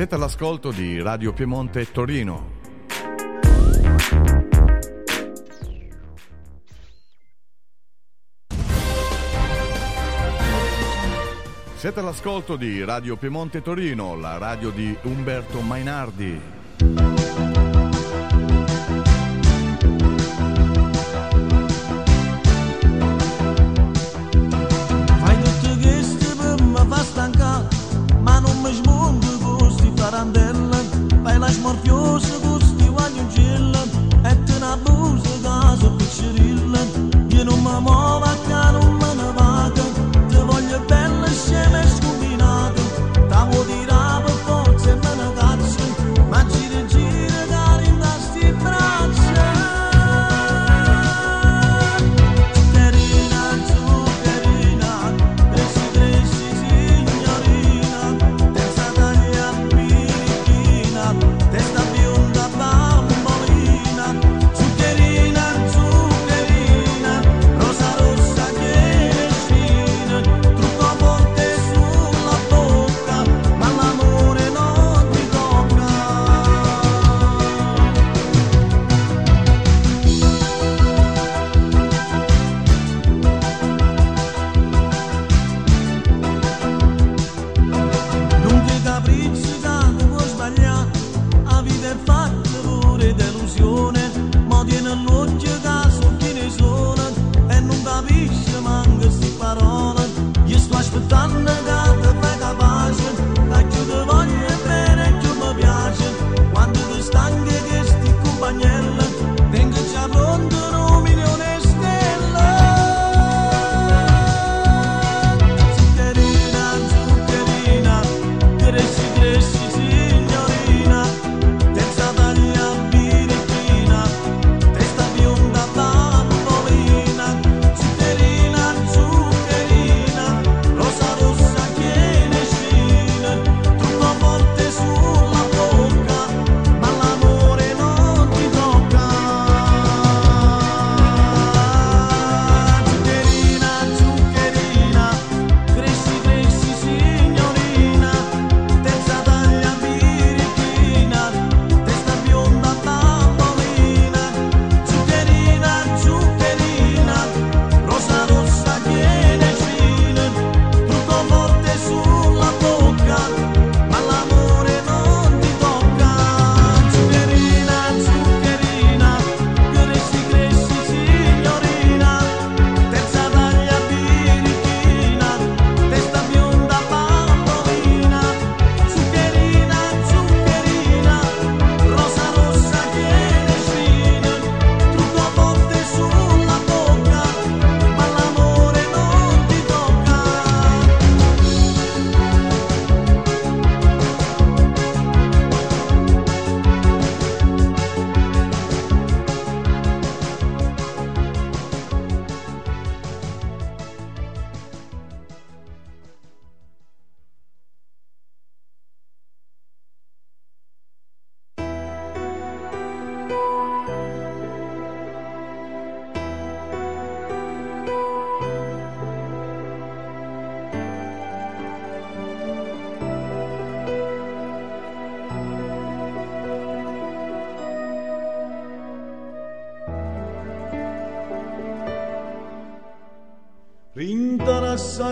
Siete all'ascolto di Radio Piemonte Torino. Siete all'ascolto di Radio Piemonte Torino, la radio di Umberto Mainardi.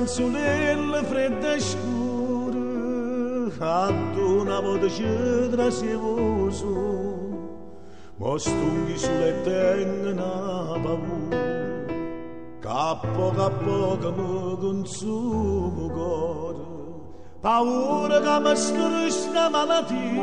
canzunella fredda e scura Attuna voce trasievoso Ma stunghi sulle tende una paura capo capo che consumo cuore Paura che mi scrisse una malattia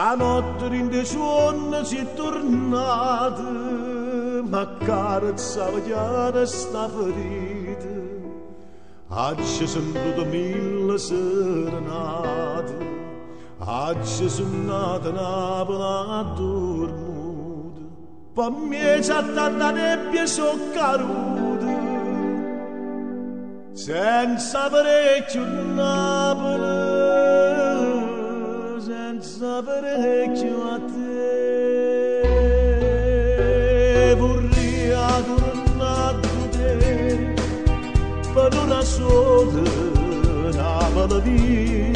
Stanotte in de suon si è tornata, ma carezza chiara sta ferita. Sono tutte mille serenate, oggi sono nata Napoli a dormuta. Per me c'è tanta nebbia so caduta, senza parecchio Napoli senza parecchio a te vorrei tornare te per una sola una via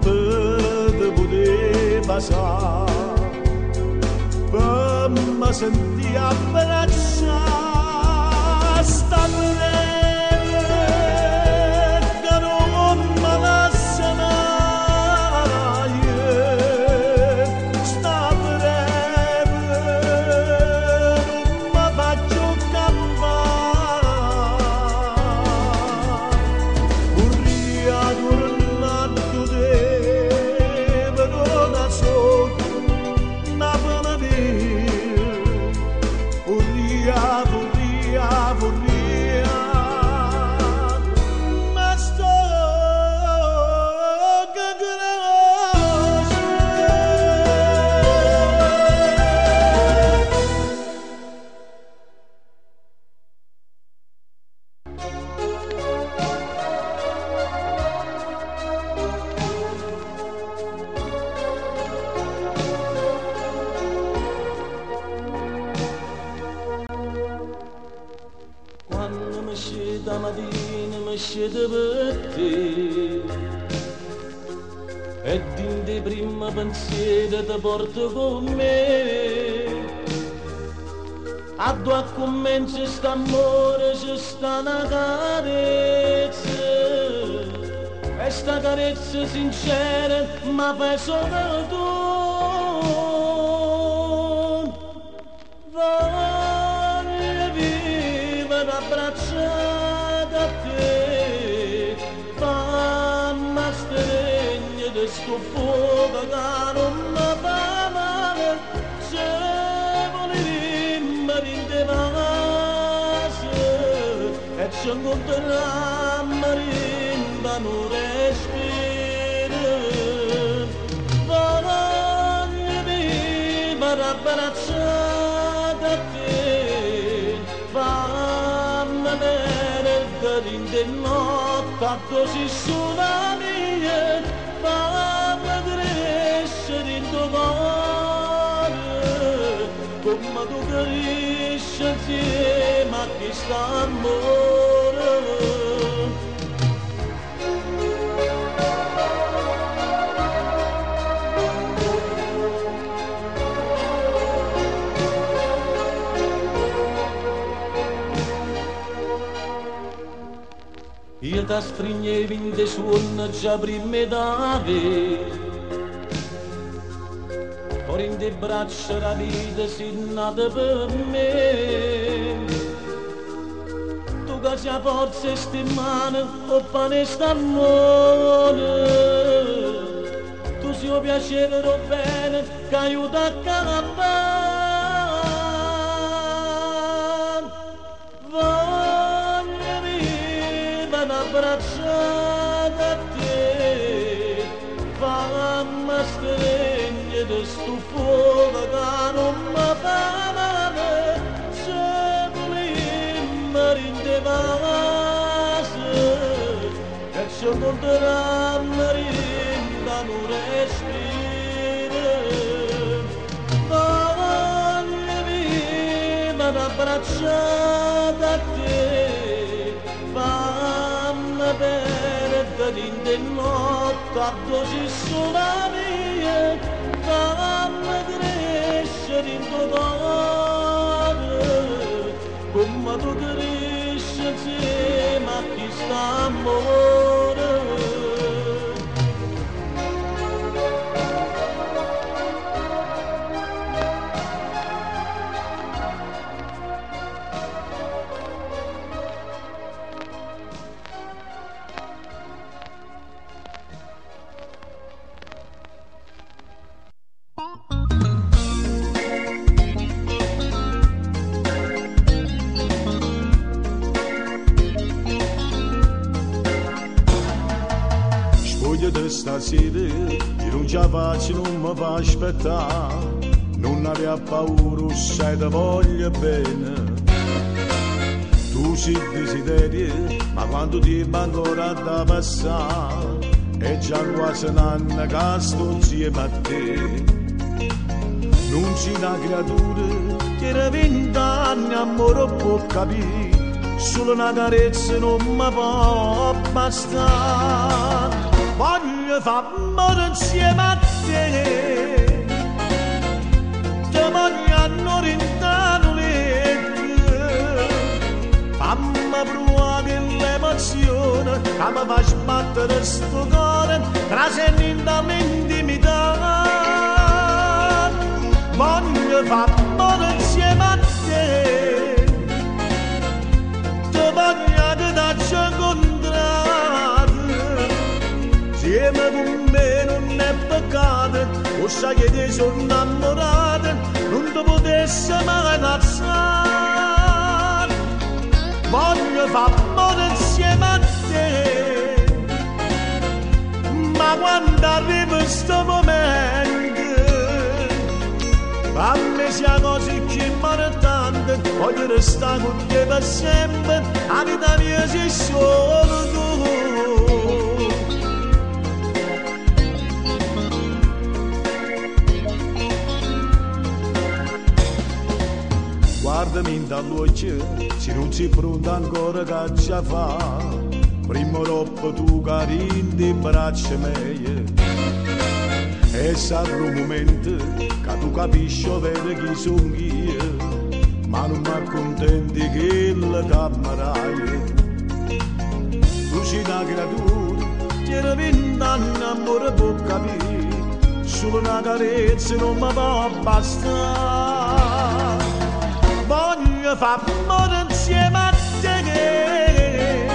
per poter passare sta porto con me. A due commenci st'amore ci sta una carezza, e sta sincera ma fai solo tu. Voglio vivere a te, sto non ci incontriamo marinda non respira voglio vivere abbracciata a te fammi vedere che in te notte così sulla mia fammi crescere in tuo cuore come tu cresci insieme a chi sta amore Io ti stringevo in te suon già prima d'ave. Ora in te braccia la vita si nata per me. Tu che c'ha forza e sti mani o pane st'amore Tu si o piacere o bene che aiuta a campare abbracciata a te, fammi di sto fuoco che non mi fa male, se volimmo rindevase, e se porterammo rindano respiro, voglio vivere abbracciata a te, in te notte a dosi sola mia, fammi crescere in cuore, come tu cresci insieme a chi sta amore. Stasera io non la faccio, non mi fa aspettare. Non aver paura, sai te voglio bene. Tu sei desiderio ma quando ti ancora da passare e già quasi un anno che sto insieme a te. Non c'è una creatura che era vent'anni amore può capire solo una carezza non mi può bastare. Voglio farmelo insieme a te ti voglio rintano le fammi provare l'emozione che mi fa sbattere sto cuore trascendendo l'intimità voglio farmelo insieme peccato, o ti sono innamorato, non ti potessi mai alzare. Voglio fare amore insieme a te, ma quando arriva questo momento, a me sia così che tanto, voglio restare dall'occhio se non sei pronto ancora già fa prima dopo tu carini di braccia mie e sarà un momento che tu capisci vedi chi sono io ma non mi accontenti che la camerai tu sei una creatura vent'anni amore può capire solo una carezza non mi può bastare amore insieme a te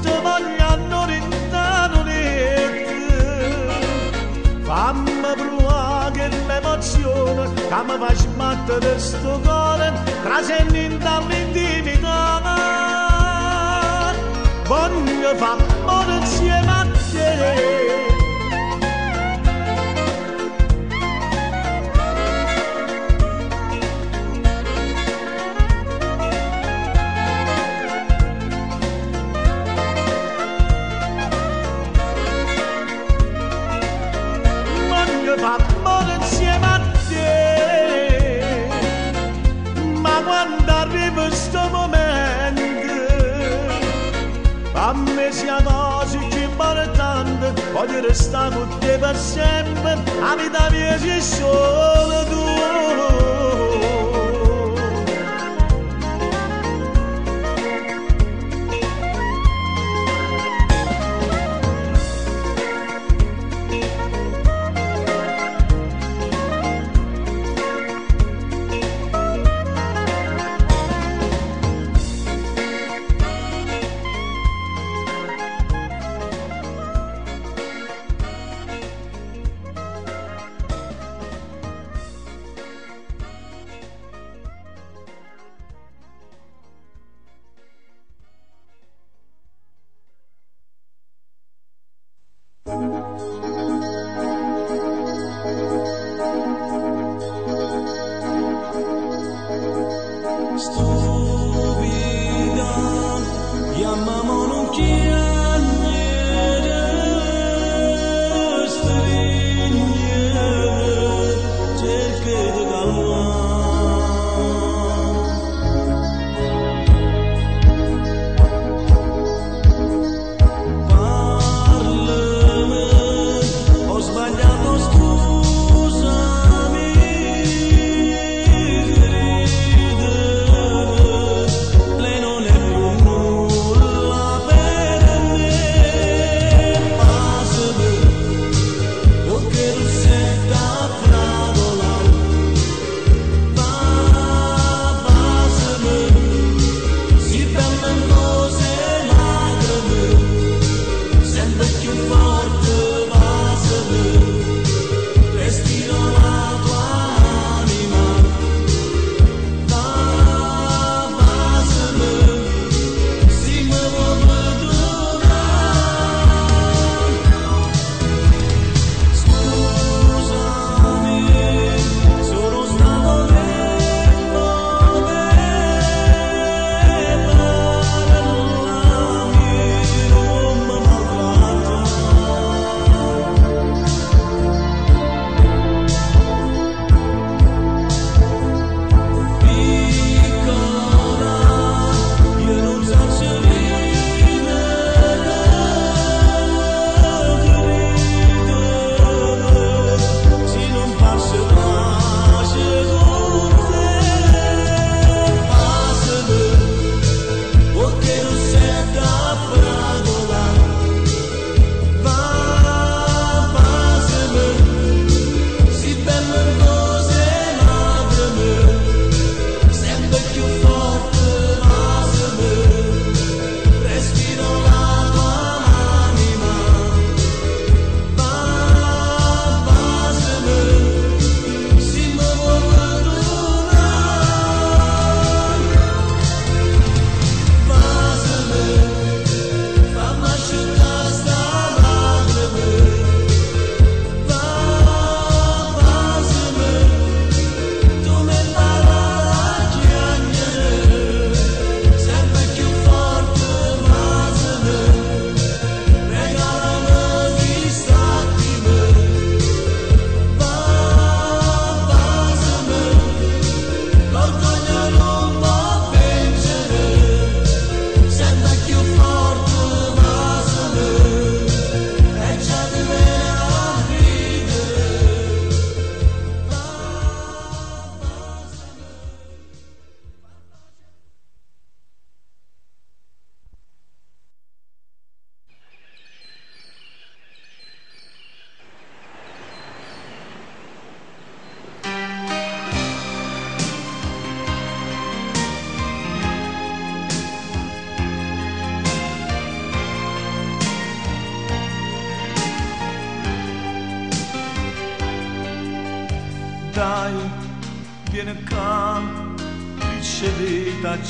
ti voglio rintano fammi provare l'emozione che mi fa sbattere sto cuore trascendendo l'intimità voglio far importante voglio restare con te per sempre la vita mia sei solo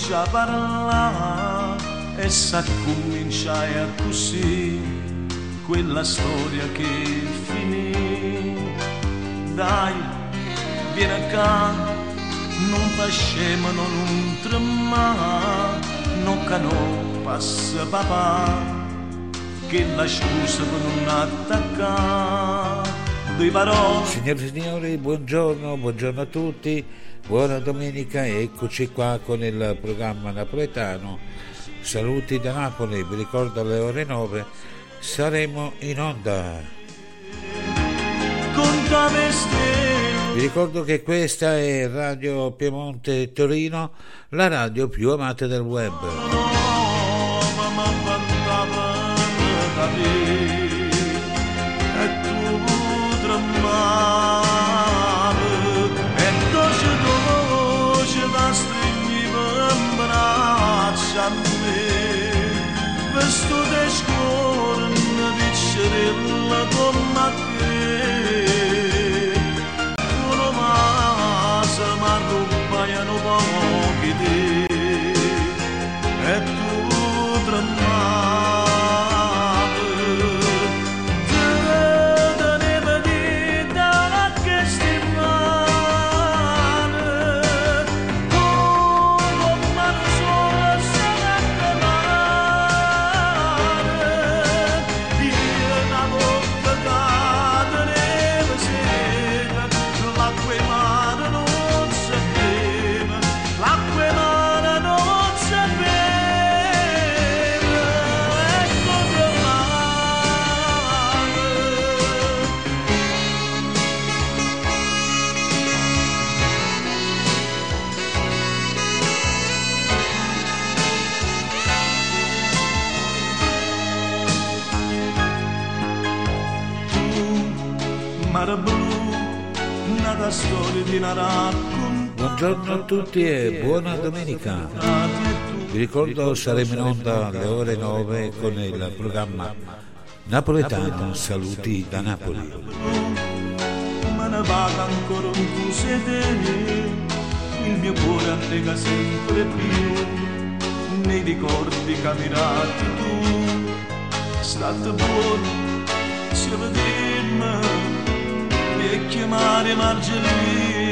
ricevita già parla e sa cominciai a così quella storia che finì. Dai, vieni qua, non facciamo non tremare, non cano passa papà che la scusa non parole. Signore e signori, buongiorno, buongiorno a tutti, buona domenica, eccoci qua con il programma napoletano. Saluti da Napoli, vi ricordo alle ore 9 saremo in onda. Vi ricordo che questa è Radio Piemonte Torino, la radio più amata del web. Buongiorno a tutti e buona domenica. Vi ricordo saremo in onda alle ore 9 con il programma Napoletano Saluti da Napoli. Ma ne ancora un sedere, il mio cuore allega sempre più nei ricordi camerati tu. State buono, ci vediamo e chiamare Margellina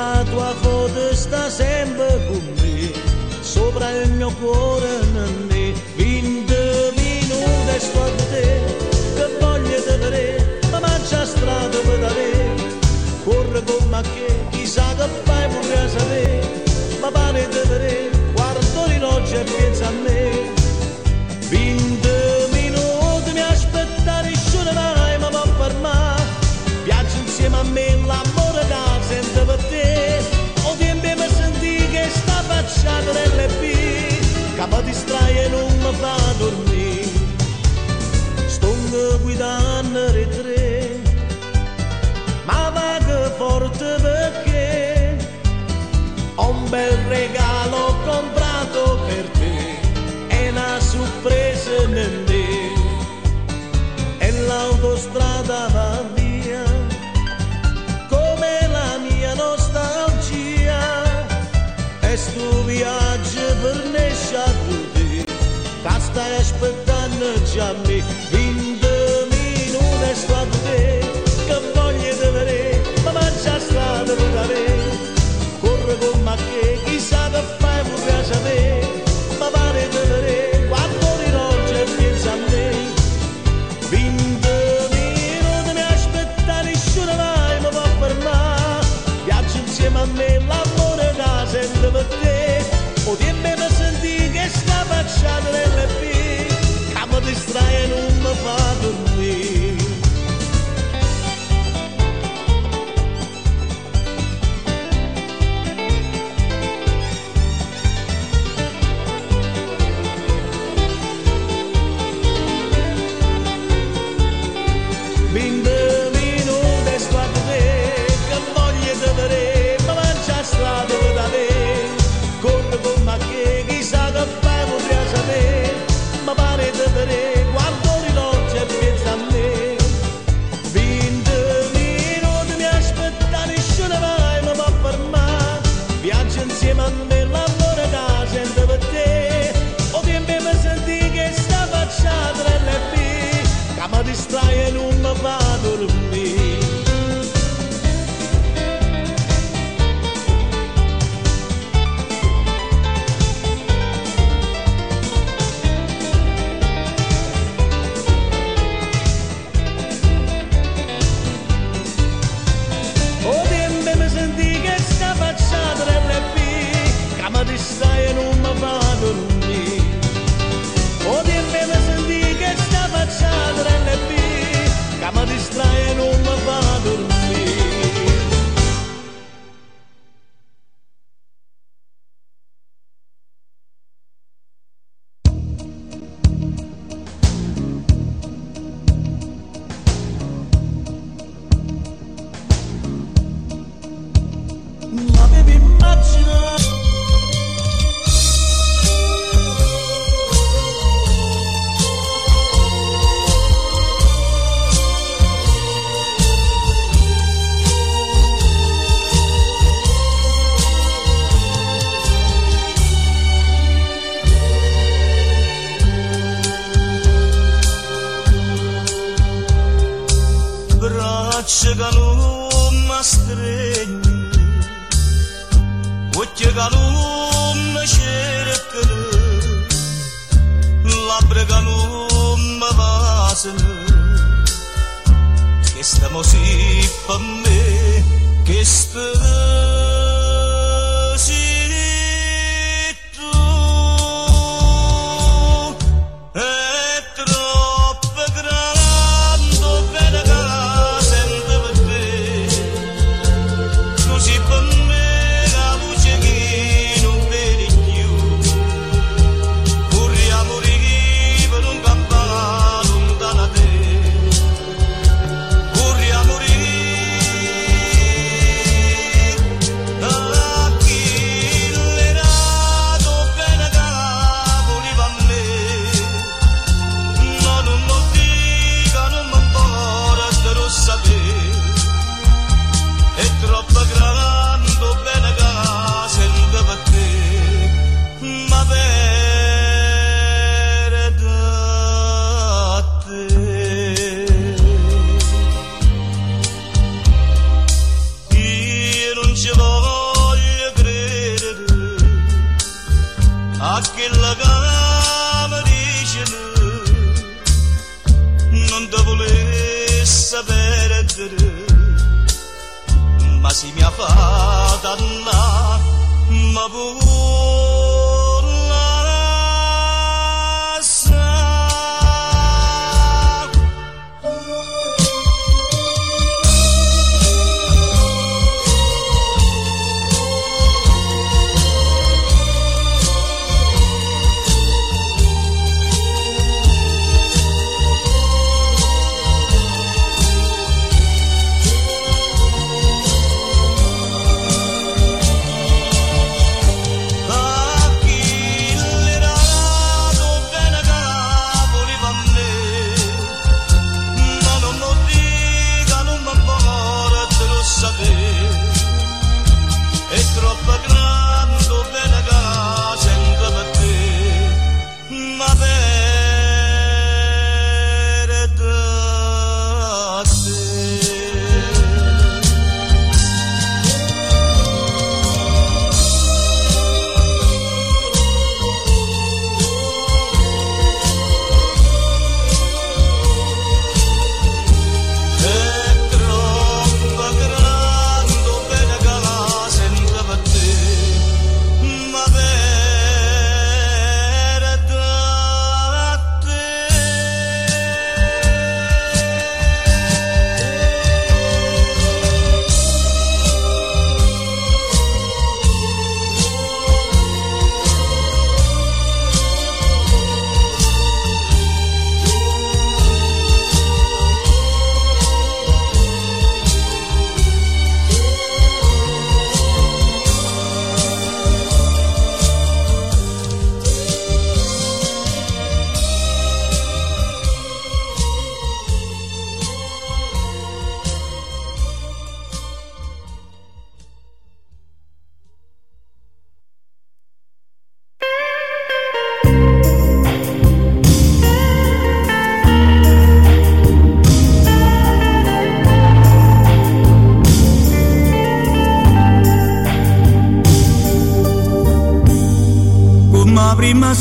Quella tua foto sta sempre con me. Sopra il mio cuore ne 20 minuti e sto a te Che voglio te vedere Ma mangia strada per te Corre con me che chissà che fai pure a sapere Ma pare te vedere Guardo di notte e pensa a me. 20 minuti mi aspettare nessuno mai mi può fermare Viaggio insieme a me l'amore lasciato nelle B capo distrae e non mi fa dormire. Sto guidando le tre ma vago forte perché ho un bel regalo comprato per te. È una sorpresa nel me. E l'autostrada va via tu viață vârnești atât Ca stai aș păta năgeami Vindă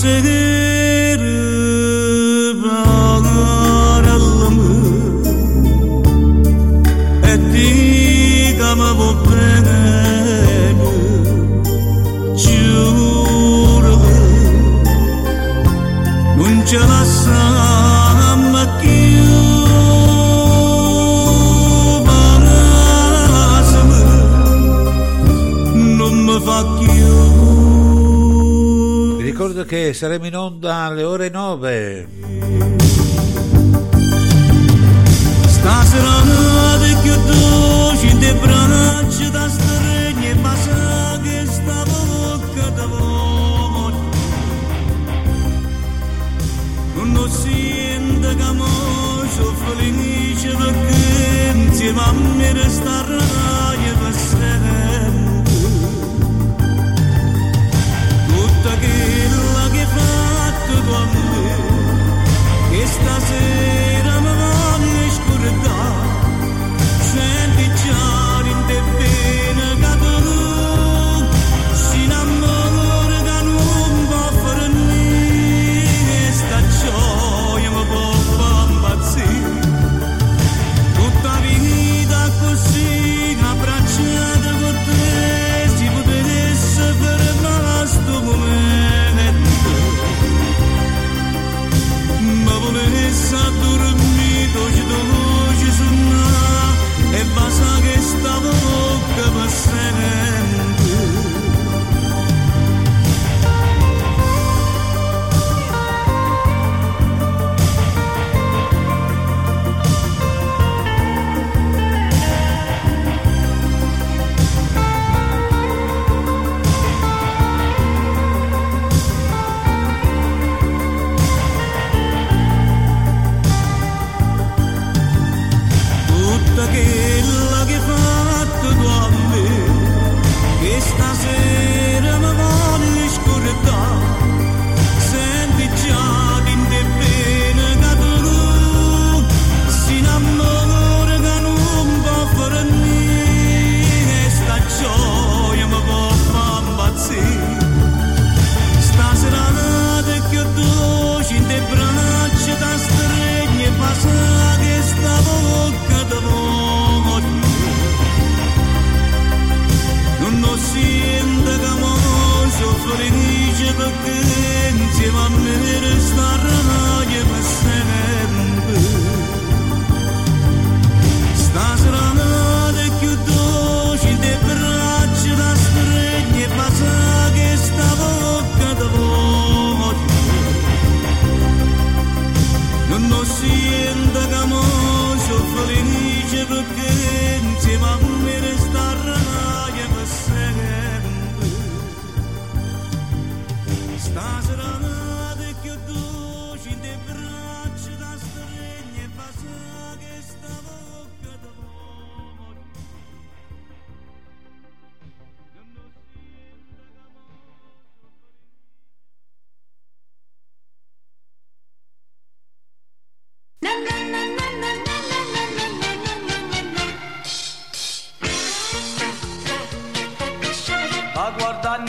sera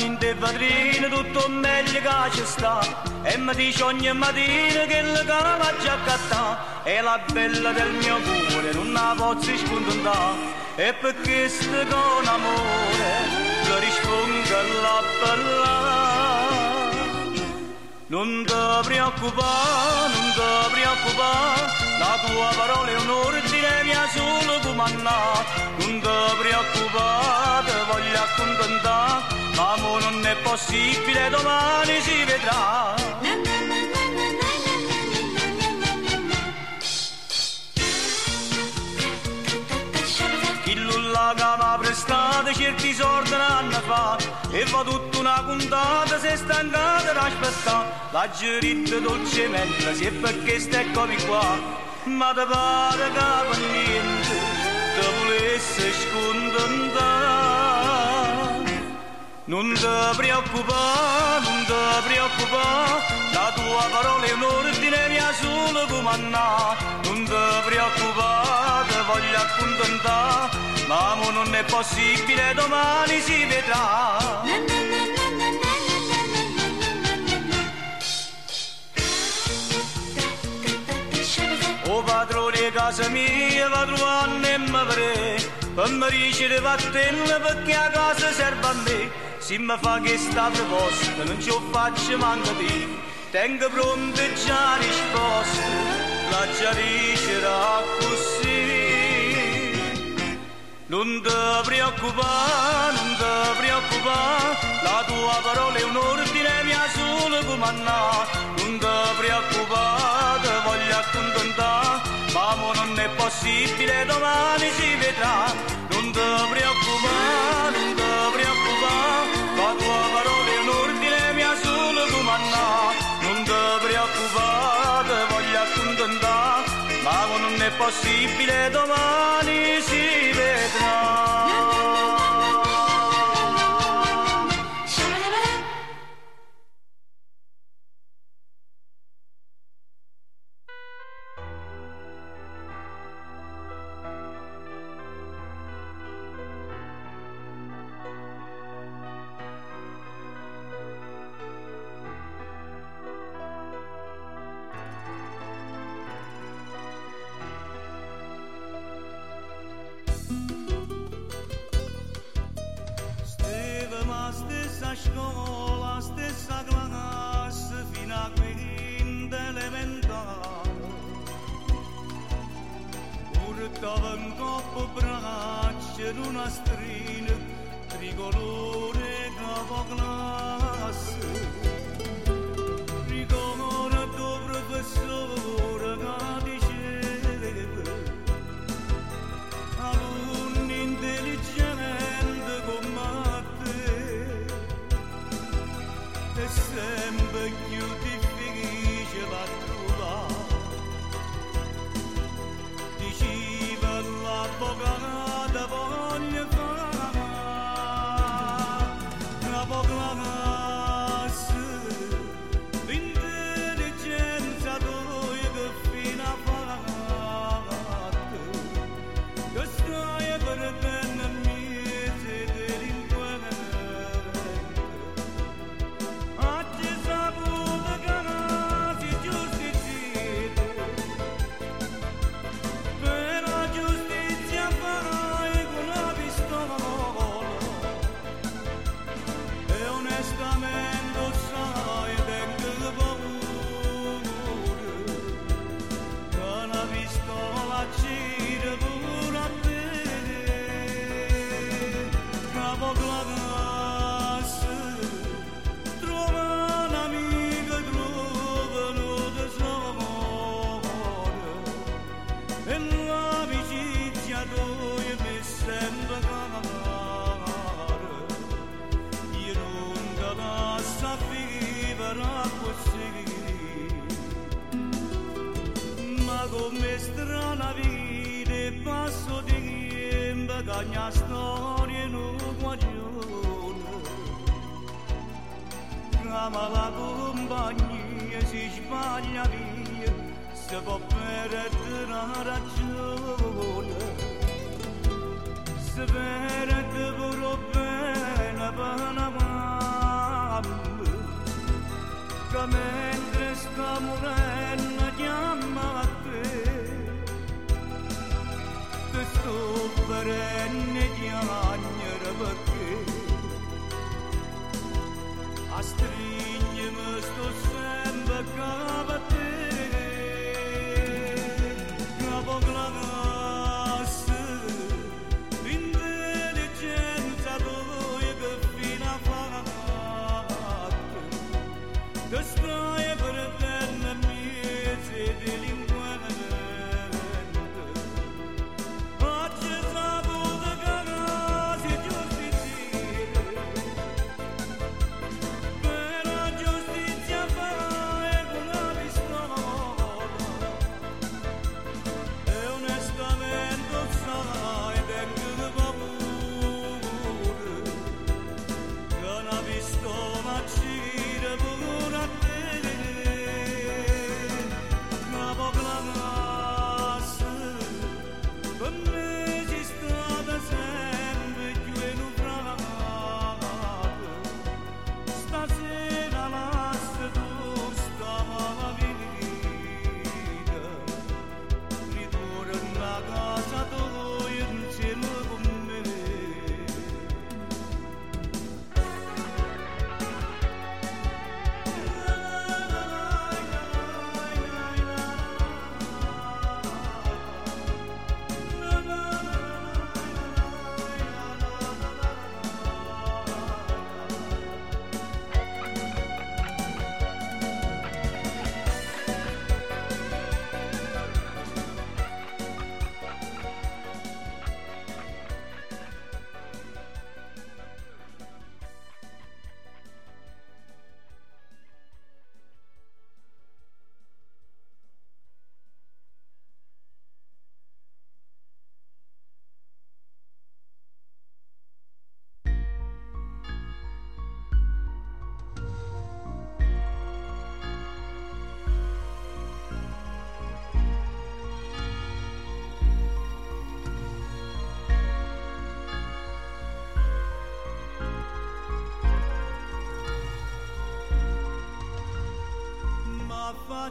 A guardarmi in te vetrine tutto meglio che ci sta. E mi dice ogni mattina che la cara già accattà E la bella del mio cuore non la posso scontentare E perché sto con amore Ti rispondo la bella. Non ti preoccupare, non ti preoccupare, la tua parola è un ordine mia solo comandare. Non ti preoccupare, voglio accontentare, ma mo non è possibile, domani si vedrà. Chi lulla che mi ha prestato certi sordi un anno fa. E va tutta una puntata se stancata d'aspettare La giritta dolcemente se perché stai come qua. Ma te pare per niente te volesse scontentare non ti preoccupare, non ti preoccupare, la tua parola è un ordine mia sola comandà. Non ti preoccupare, ti voglio accontentare, ma non è possibile, domani si vedrà. O padrone casa mia, padrone e mi pre, per mi ricevere vattene perché a casa serve a me. Se mi fa che sta proposta non ci ho faccio manco di Tengo pronte già risposte, La già dicerà così. Non ti preoccupare, non ti preoccupare La tua parola è un ordine mia sola comandà. Non ti preoccupare, ti voglio accontentare Ma non è possibile, domani si vedrà. Non ti preoccupare, non ti preoccupare. non è possibile, domani si vedrà.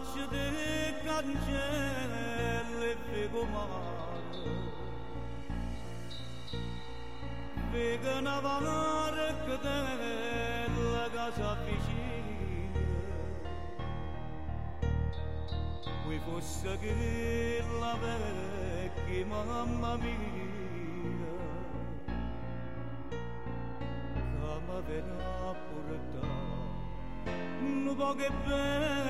açdı kancelli figumar Vigna var kdel lagasa piscine Qui fosse che la vecchia mamma mia Come vena portare Non può che bene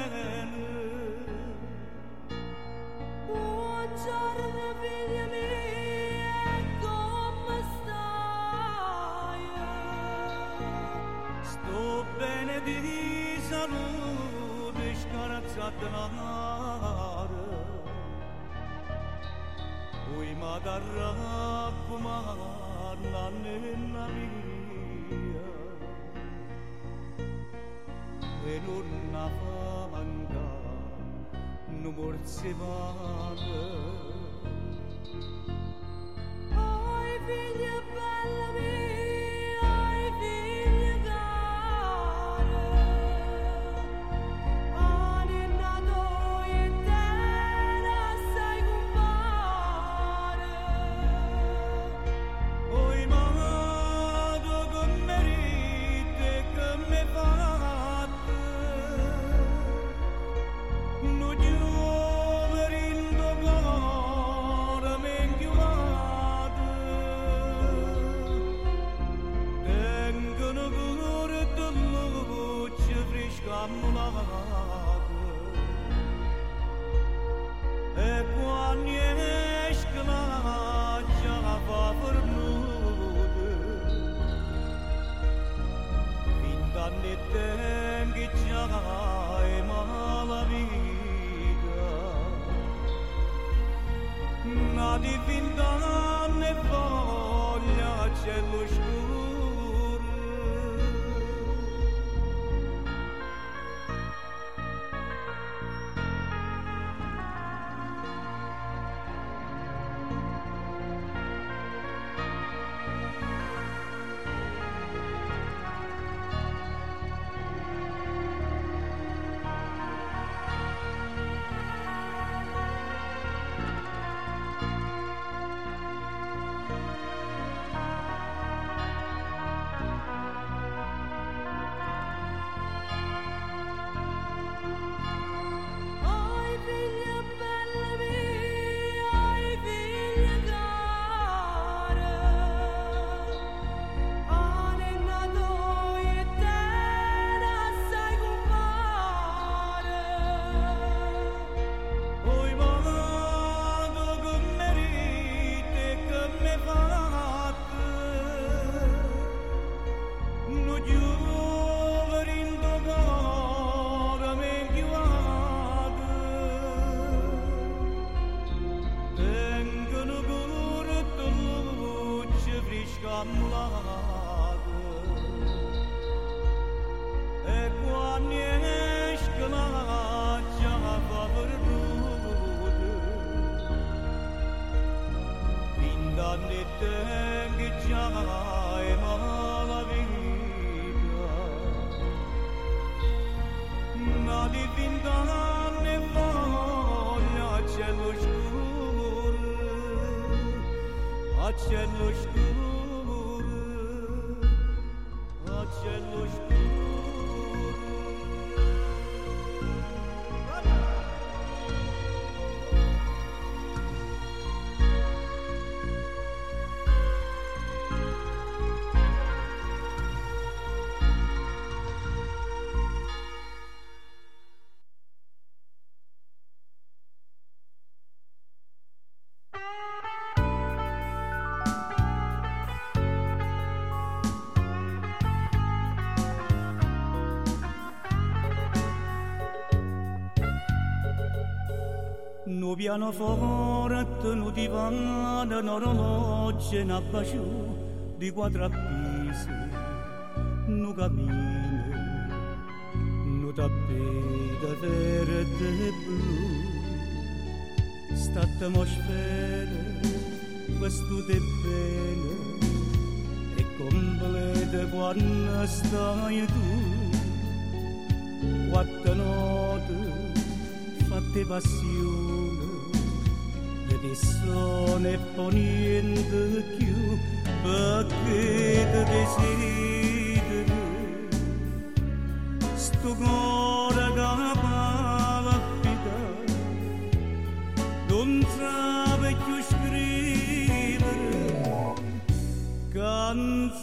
Ali zindan vola celus dur, a celus. pianoforte nu divan un orologe n-a di quadrapise nu camine nu tappete verde e blu. State questo văstute bene e complete buona stai tu. Quattro note fatte passione poi niente più perché ti desideri. Sto cuore che palpita non sa più scrivere canzone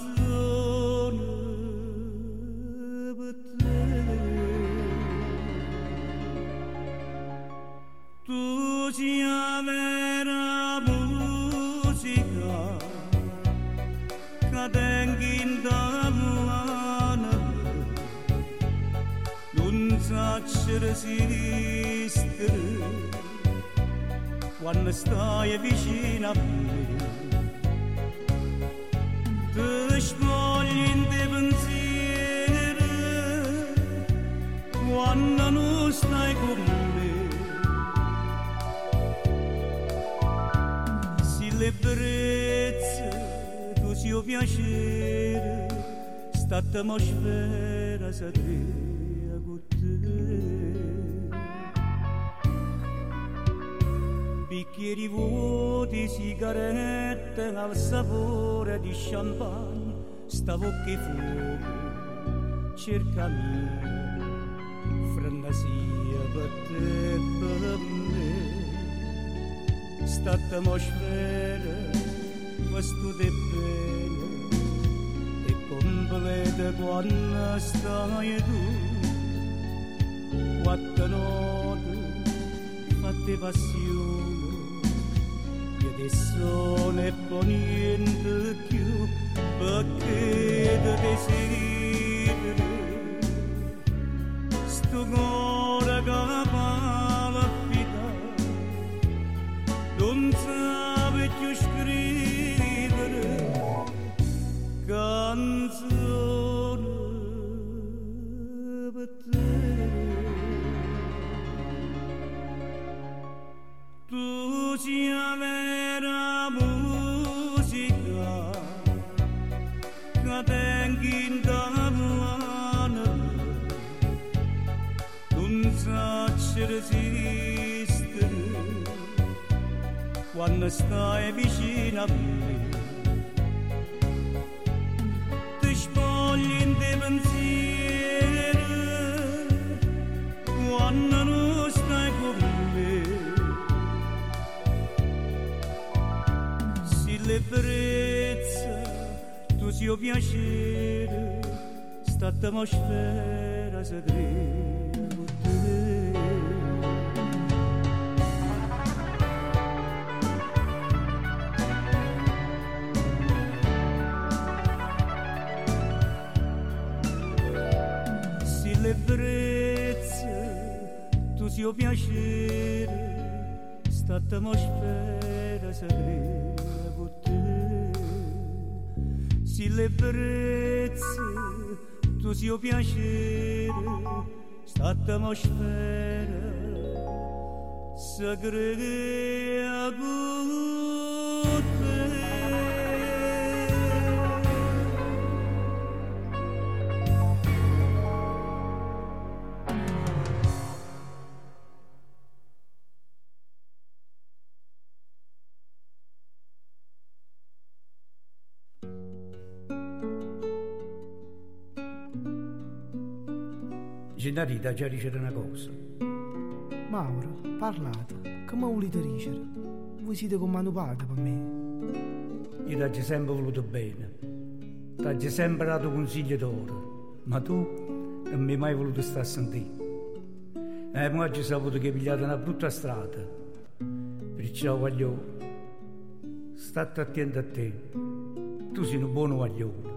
sacci resistere quando stai vicino a me ti spogli in te pensieri bicchieri vuoti, sigarette al sapore di champagne, stavo che fuoco, cercami frenesia per te e per me. Sta atmosfera, questo di bene, è completa quando stai tu, quattro note fatte passione io adesso ne poi niente più perché ti desideri sto cuore che palpita non sa più scrivere canzone quando stai vicino a me ti spogli in te pensieri quando non stai con me si l'ebbrezza tu si o piacere sta atmosfera tu si o piacere sta atmosfera si crea con te si l'ebbrezza tu si o piacere sta atmosfera si crea Gennarita già dice una cosa. Mauro, parlate, come volete dicere? Voi siete padre per me. Io ti ho sempre voluto bene, ti ho sempre dato consigli d'oro, ma tu non mi hai mai voluto stare a sentire. E mo oggi ho saputo che hai pigliato una brutta strada. Perciò voglio, state attento a te, tu sei un buono guaglione.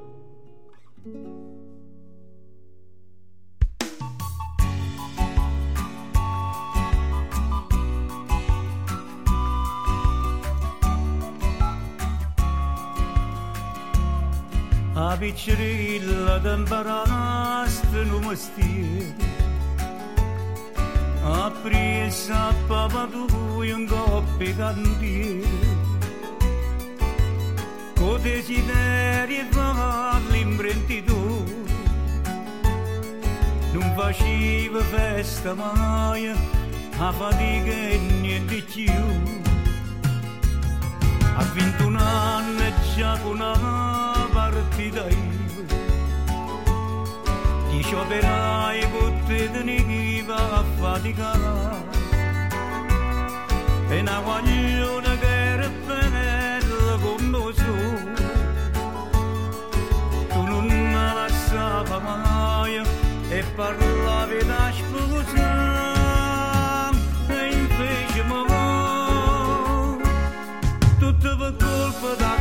Abiciri non dembara nastr nu măstie Aprisa pavadu în goppe gandie Co desideri va l'imbrentidu Non faceva festa mai a fatica e niente di più a 21 anni già con una fidayım Dişo berai buttedni viva fatica E na guaglio una guerra penella con dosu Tu non la sava mai e parlavi da sposa. E invece ma tutto per colpa da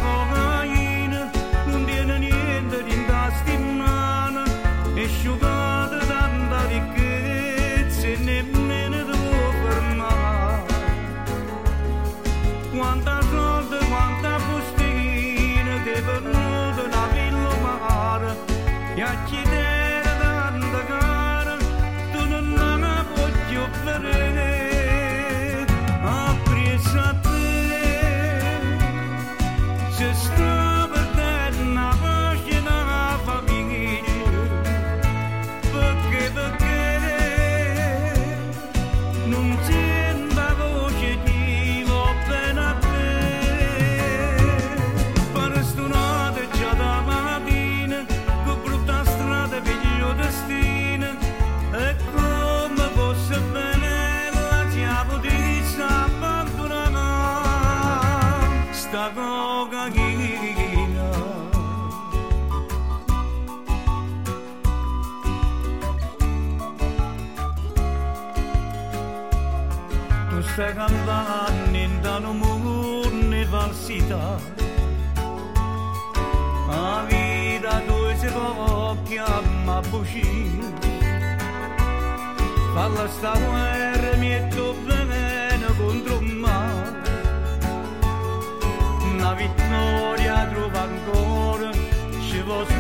60 anni dall'università. La vita due si occhi a Mabushi. Parla sta guerra metto bene contro me. Una vittoria trova ancora, ci posso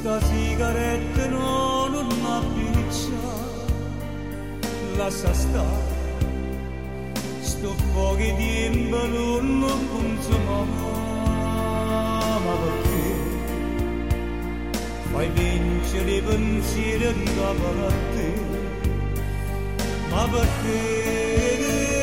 Sta sigarette no, non appiniccia, lascia stare. Sto fuochi di imballonno consumava, ma perché fai vincere i pensieri andavano a? Ma perché?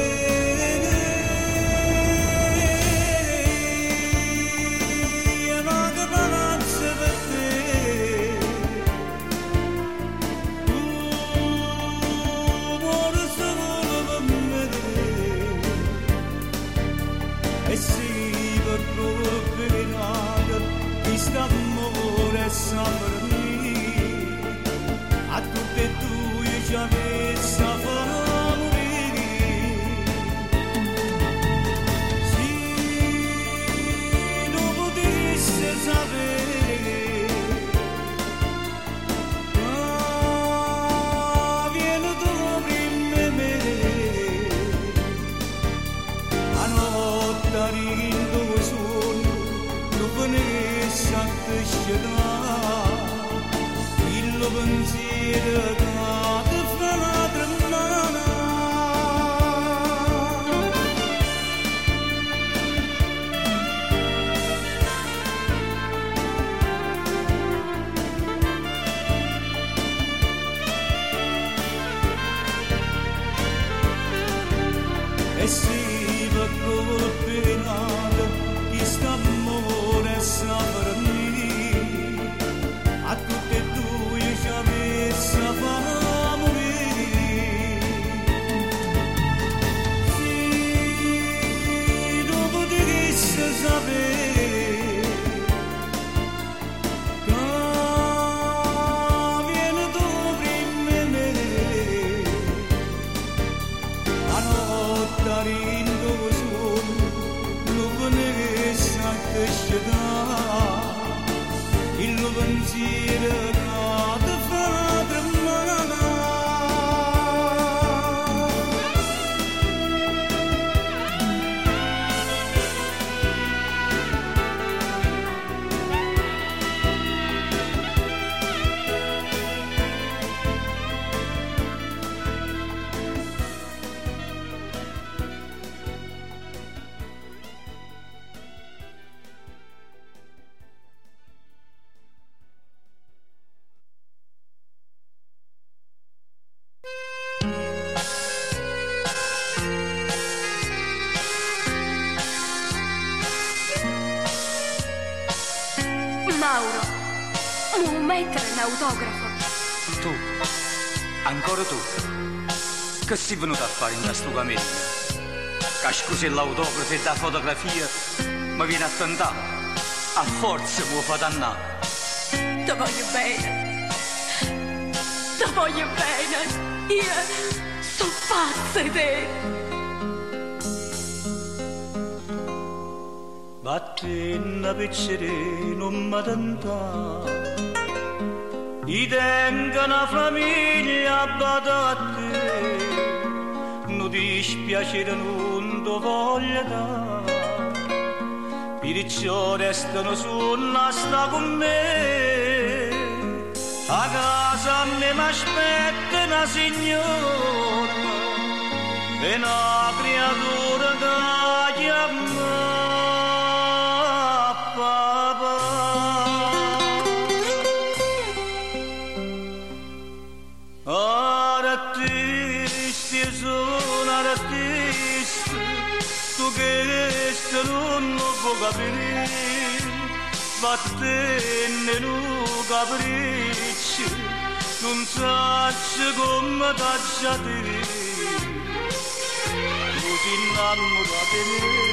Te il scusi l'autografo e la fotografia mi viene a tentare a forza mi fa dannare Ti voglio bene. Ti voglio bene. Io sono pazza di te. Battenna piccere non mi tenta I tengo una famiglia badate Non dispiacere non ti voglio dare Perciò restano su sta con me. A casa me mi aspetta una signora E una creatura lo puoi capire, vattene non capricci, non sai come t'aggiate, tu ti innamorate di me,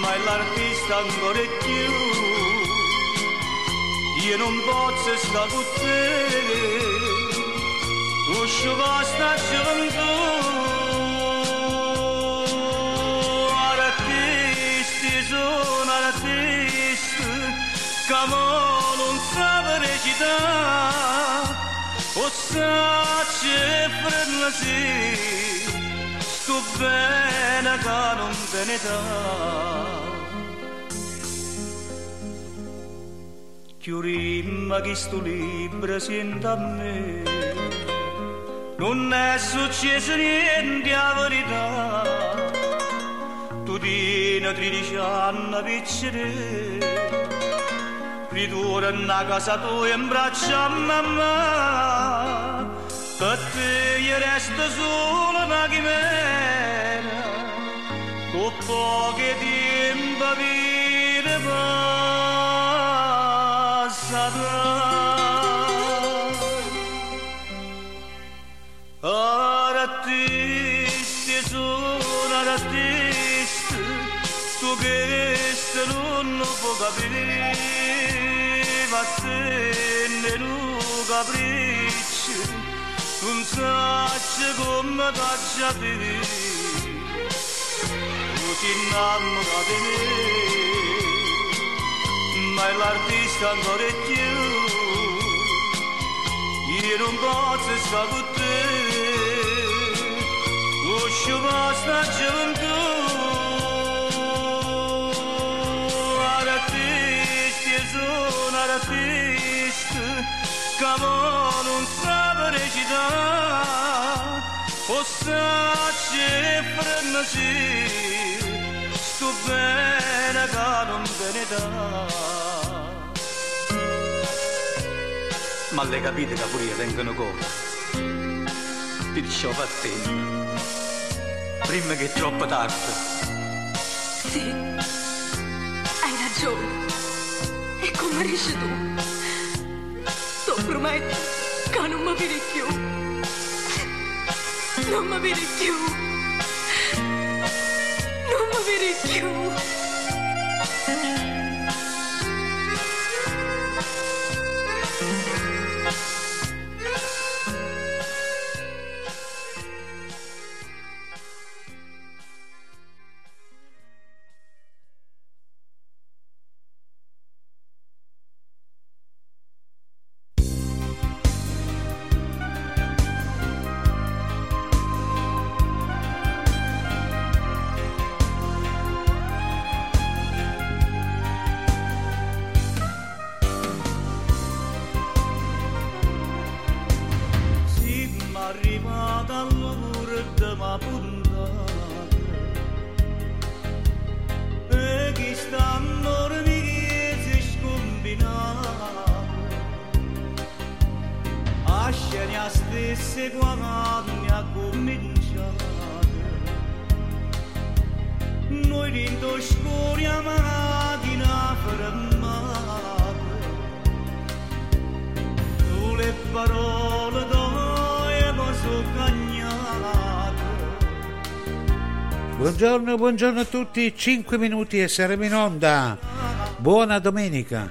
ma l'artista ancora è più io non posso stare con te usciva sta gioventù sono artisti che mo non sa recitare o sa c'è frenesi sto bene che non te ne. Dà Chiurimma che sto libro senta a me Non è successo niente a fino a 13 anni piccoli ritorna a casa tua in braccio a mamma per te io resto solo una chimera con poche tempo vita passata artisti sono artisti tu che non lo puoi capire ma se ne lo capricci non sai come t'accia te tu ti innamora di me ma è l'artista ancora più io non non sa recitare O sa c'è frenesì Sto bene che non bene da ma le capite che pure io tengono come? Ti dicevo a te, prima che è troppo tardi. Sì, hai ragione. E come dici tu? Ti prometto che non mi vedi Buongiorno, buongiorno a tutti, 5 minuti e saremo in onda. Buona domenica.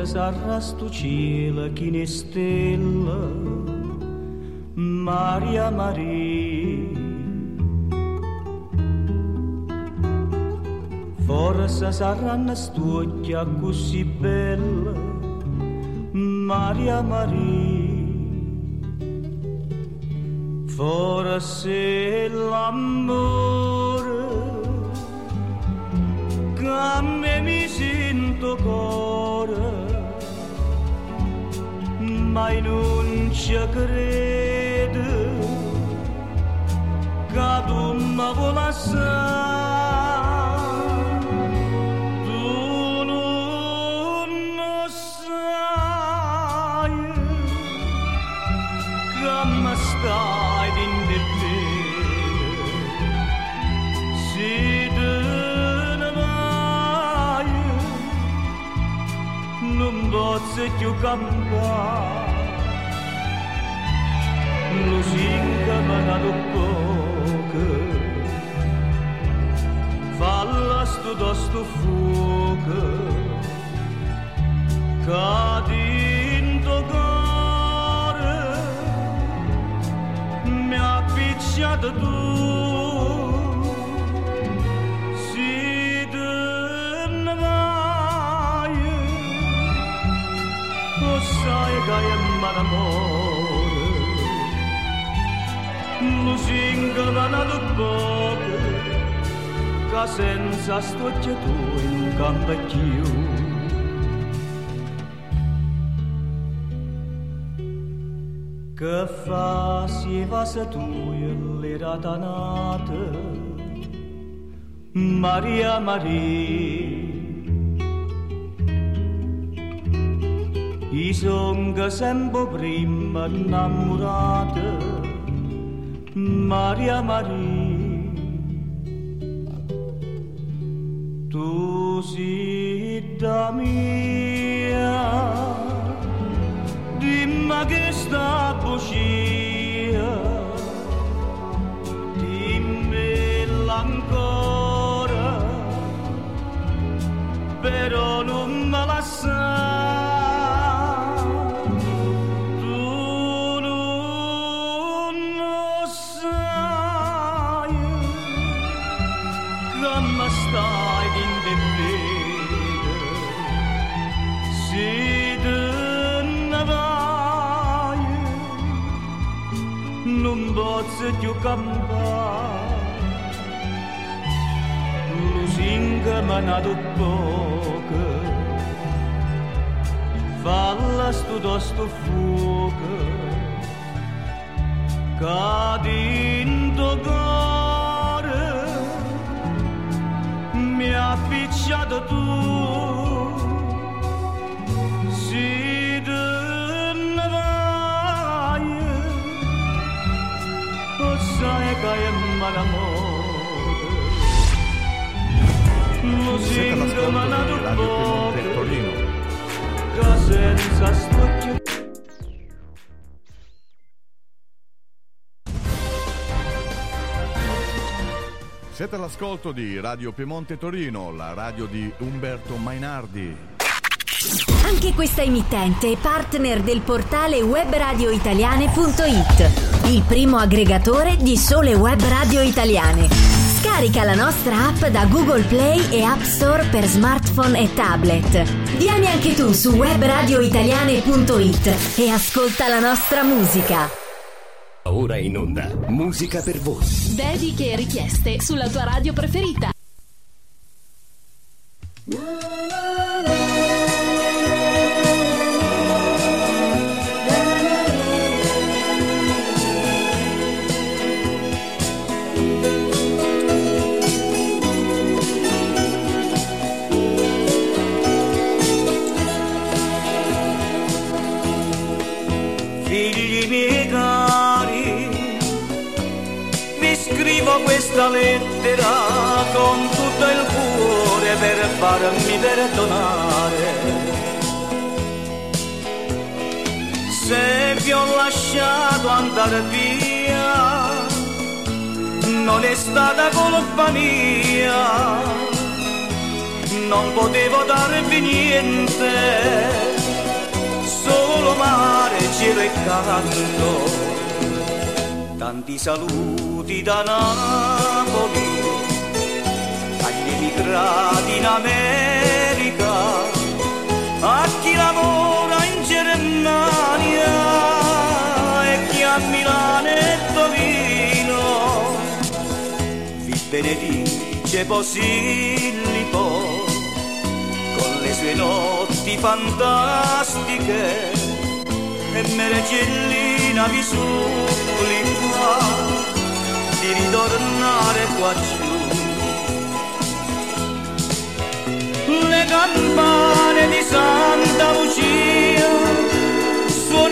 Forse sarà sto cielo chi ne stella. Maria Maria. Forse saranno stucchia così bella. Maria Maria. Forse l'amore che a me mi sento cuore ma non ci credo che tu mi vuoi lasciare tu non lo sai che mi stai in te se te ne vai non posso più falla sto da sto fuoco cadi in tuo cuore mi ha picciato tu si te ne vai lo sai che è mal'amore lo singa da nato poco che senza stoccia tu non canta più che fa si va se tu l'era danata Maria Maria. I son che sempre prima innamorata. Maria Maria singa ma nato poco falla sto do sto fuoco cadi in tuo cuore mi ha picciato tu. Si te ne vai lo sai che è mal'amore Siete di Radio Piemonte Torino. all'ascolto di Radio Piemonte Torino, la radio di Umberto Mainardi. Anche questa emittente è partner del portale webradioitaliane.it, il primo aggregatore di sole web radio italiane. Scarica la nostra app da Google Play e App Store per smartphone e tablet. Vieni anche tu su webradioitaliane.it e ascolta la nostra musica. Ora in onda, musica per voi. Dediche e richieste sulla tua radio preferita. Via, non è stata colpa mia, non potevo darvi niente. Solo mare, cielo e canto. Tanti saluti da Napoli. Agli emigrati in America, a chi lavora in Germania Torino. Vi benedice Posillipo con le sue notti fantastiche e Meregellina vi supplica di ritornare qua giù. Le campane di Santa Lucia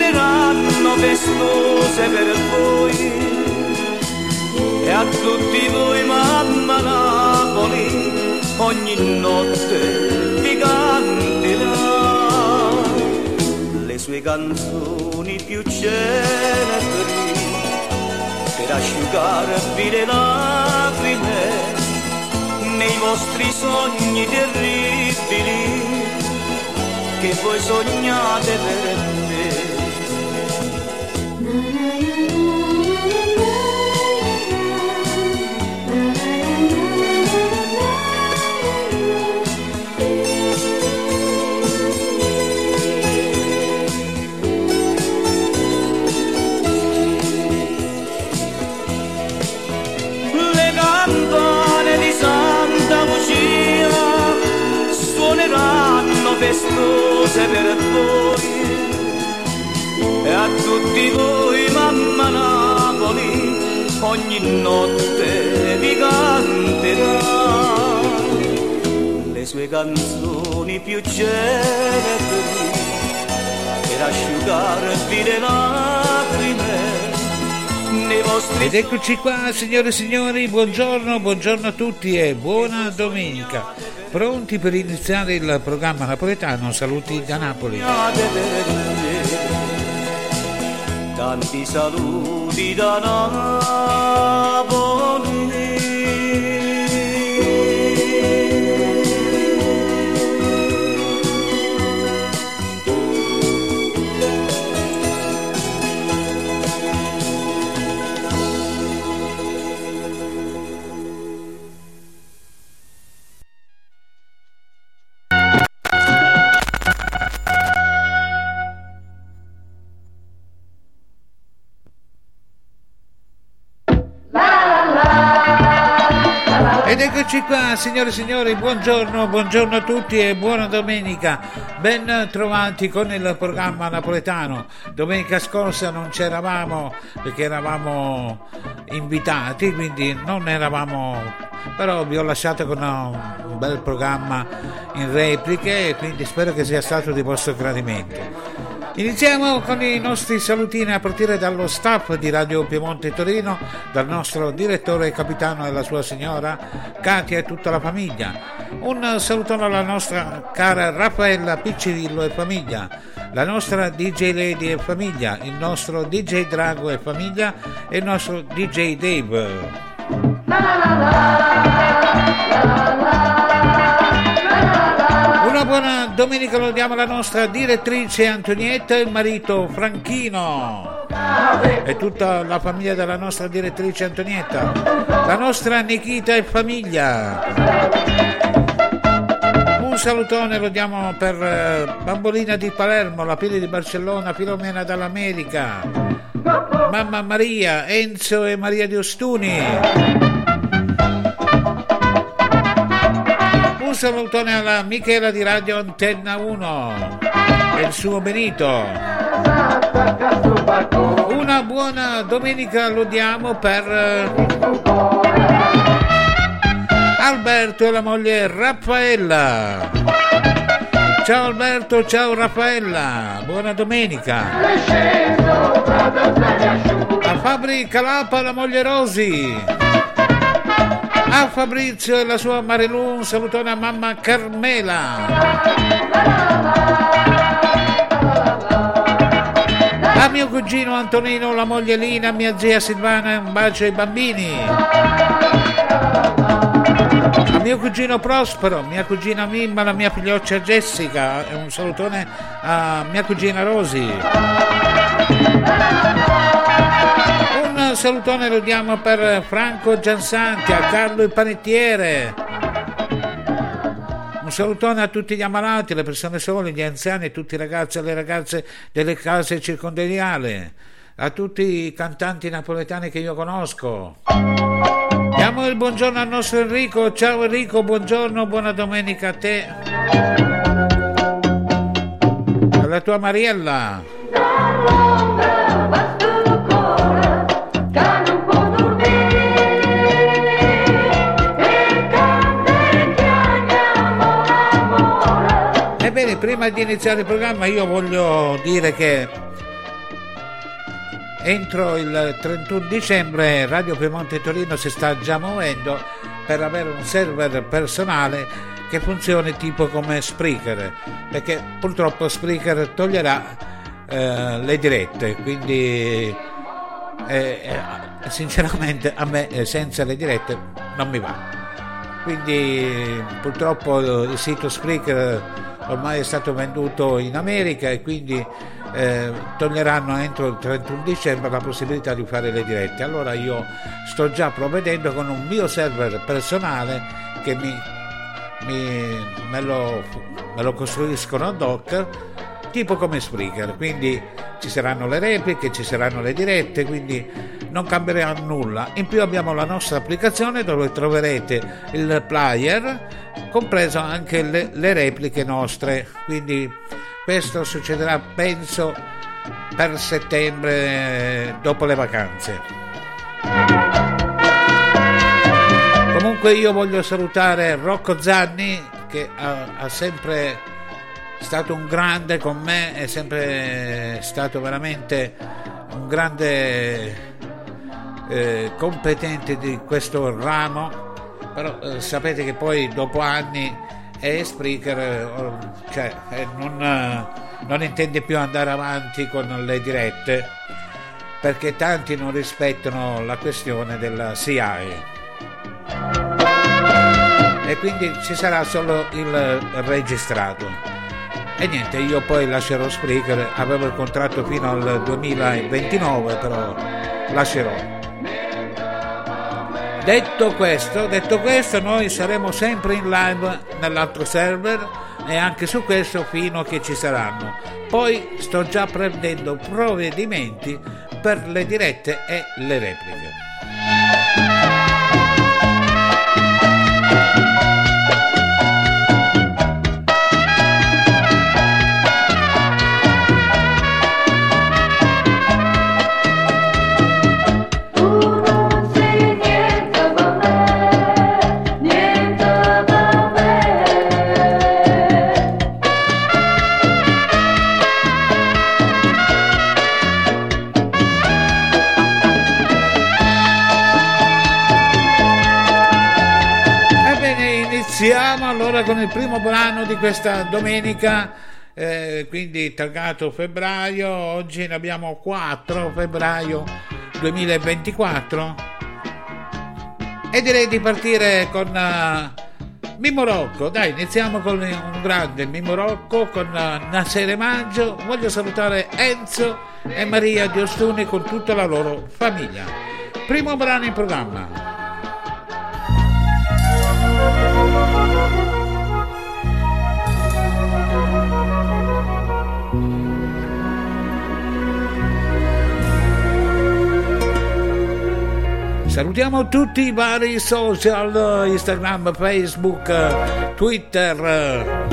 suoneranno festose per voi e a tutti voi mamma Napoli ogni notte vi canterà le sue canzoni più celebri per asciugarvi le lacrime nei vostri sogni terribili che voi sognate per me. Festose per voi e a tutti voi mamma Napoli ogni notte vi canterà le sue canzoni più celebri per asciugarvi le lacrime Ed eccoci qua, signore e signori, buongiorno, buongiorno a tutti e buona domenica. Pronti per iniziare il programma napoletano Saluti da Napoli. Tanti saluti da Napoli. Signore e signori, buongiorno, buongiorno a tutti e buona domenica. Ben trovati con il programma napoletano. Domenica scorsa non c'eravamo perché eravamo invitati, quindi non eravamo, però vi ho lasciato con un bel programma in repliche e quindi spero che sia stato di vostro gradimento. Iniziamo con i nostri salutini a partire dallo staff di Radio Piemonte Torino, dal nostro direttore e capitano e la sua signora, Katia e tutta la famiglia. Un salutone alla nostra cara Raffaella Piccirillo e famiglia, la nostra DJ Lady e famiglia, il nostro DJ Drago e famiglia e il nostro DJ Dave. Una buona domenica lo diamo alla nostra direttrice Antonietta e il marito Franchino e tutta la famiglia della nostra direttrice Antonietta, la nostra Nikita e famiglia. Un salutone lo diamo per eh, Bambolina di Palermo, la Pili di Barcellona, Filomena dall'America, Mamma Maria, Enzo e Maria di Ostuni. Salutone alla Michela di Radio Antenna 1 e il suo Benito. Una buona domenica lo diamo per eh, Alberto e la moglie Raffaella. Ciao Alberto, ciao Raffaella, buona domenica. A Fabri Calapa la moglie Rosi. A Fabrizio e la sua Marilu un salutone a mamma Carmela. A mio cugino Antonino, la moglie Lina, mia zia Silvana, un bacio ai bambini. A mio cugino Prospero, mia cugina Mimma, la mia figlioccia Jessica, un salutone a mia cugina Rosi. Salutone lo diamo per Franco Giansanti, a Carlo il panettiere. Un salutone a tutti gli ammalati, le persone sole, gli anziani, tutti i ragazzi e le ragazze delle case circondariali, a tutti i cantanti napoletani che io conosco. Diamo il buongiorno al nostro Enrico. Ciao Enrico, buongiorno, buona domenica a te. Alla tua Mariella. Ebbene, prima di iniziare il programma io voglio dire che entro il 31 dicembre Radio Piemonte Torino si sta già muovendo per avere un server personale che funzioni tipo come Spreaker, perché purtroppo Spreaker toglierà eh, le dirette, quindi eh, eh, sinceramente a me eh, senza le dirette non mi va. Quindi purtroppo il sito Spreaker ormai è stato venduto in America e quindi eh, toglieranno entro il 31 dicembre la possibilità di fare le dirette. Allora io sto già provvedendo con un mio server personale che mi, mi- me, lo, me lo costruiscono ad hoc tipo come Spreaker, quindi ci saranno le repliche, ci saranno le dirette, quindi non cambierà nulla. In più abbiamo la nostra applicazione dove troverete il player, compreso anche le, le repliche nostre, quindi questo succederà penso per settembre dopo le vacanze. Comunque io voglio salutare Rocco Zanni che ha, ha sempre stato un grande con me, è sempre stato veramente un grande eh, competente di questo ramo, però eh, sapete che poi dopo anni è Spreaker, eh, cioè, eh, non, eh, non intende più andare avanti con le dirette perché tanti non rispettano la questione della CI e quindi ci sarà solo il registrato. E niente, io poi lascerò Spreaker, avevo il contratto fino al 2029, però lascerò. Detto questo, detto questo, noi saremo sempre in live nell'altro server e anche su questo fino a che ci saranno. Poi sto già prendendo provvedimenti per le dirette e le repliche. Allora con il primo brano di questa domenica, eh, quindi targato febbraio, oggi ne abbiamo 4 febbraio 2024 e direi di partire con eh, Mimmo Rocco, dai, iniziamo con un grande Mimmo Rocco con eh, Nasere Maggio. Voglio salutare Enzo e Maria di Ostuni con tutta la loro famiglia. Primo brano in programma. Salutiamo tutti i vari social, Instagram, Facebook, Twitter.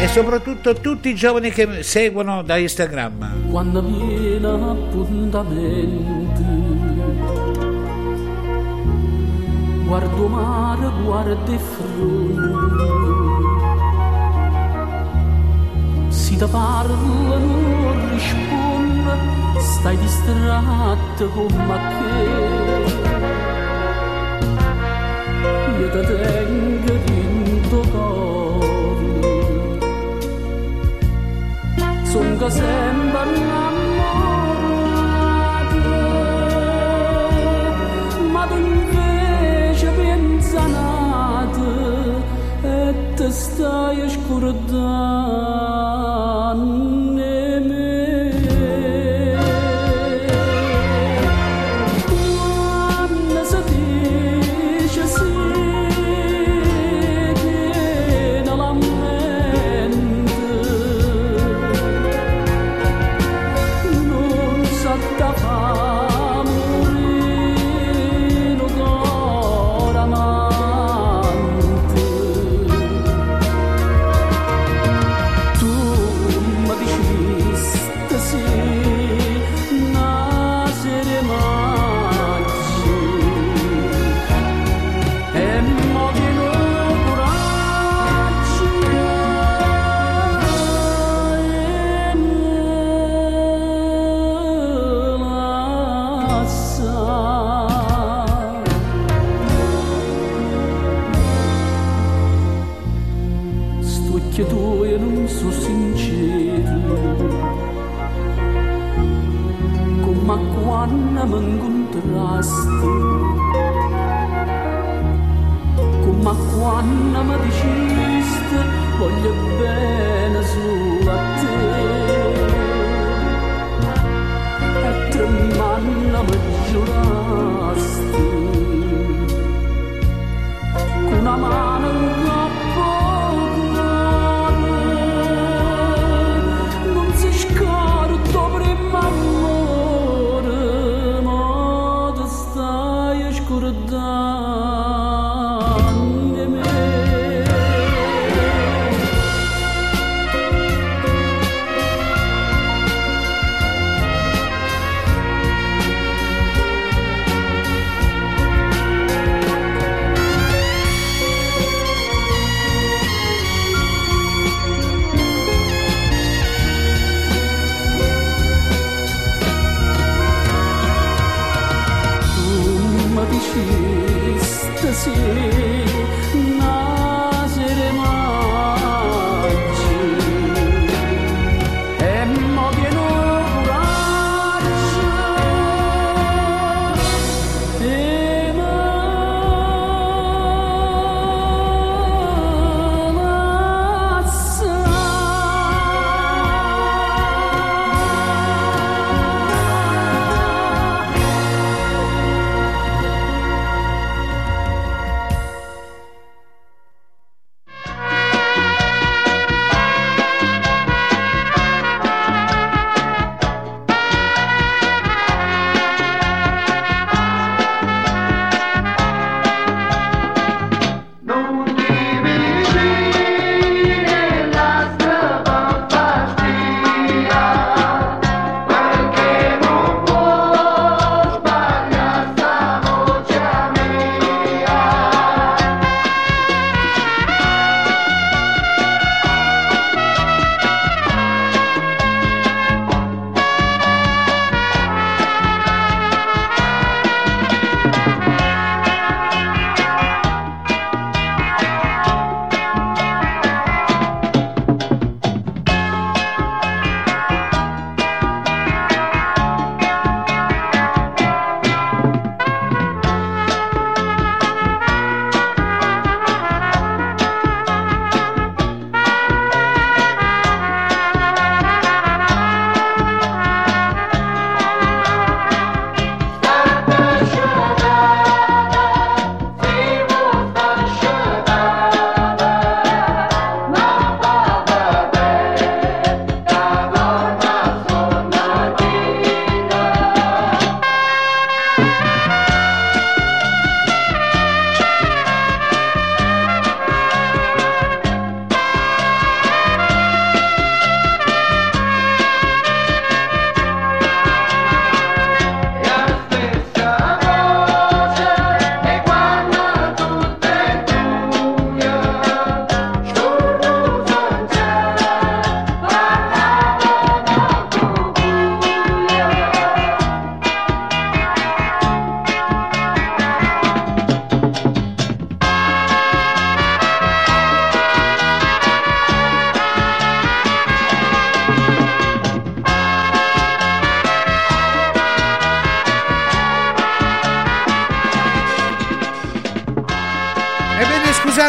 E soprattutto tutti i giovani che seguono da Instagram. quando viene appuntamenti guardo mare guardo fronte si ti parla non risponde stai distratto come che io ti tengo cuore sono sempre innamorata ma tu invece pensa nata e te stai scordando giurasti con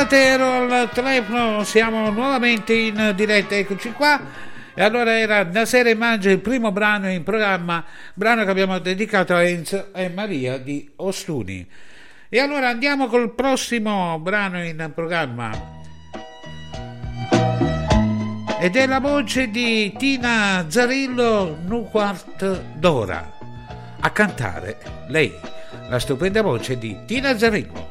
Platero al telefono, siamo nuovamente in diretta, eccoci qua. E allora era Da Sera Mangia il primo brano in programma, brano che abbiamo dedicato a Enzo e Maria di Ostuni. E allora andiamo col prossimo brano in programma. Ed è la voce di Tina Zarillo, Nuquart d'ora. A cantare lei, la stupenda voce di Tina Zarillo.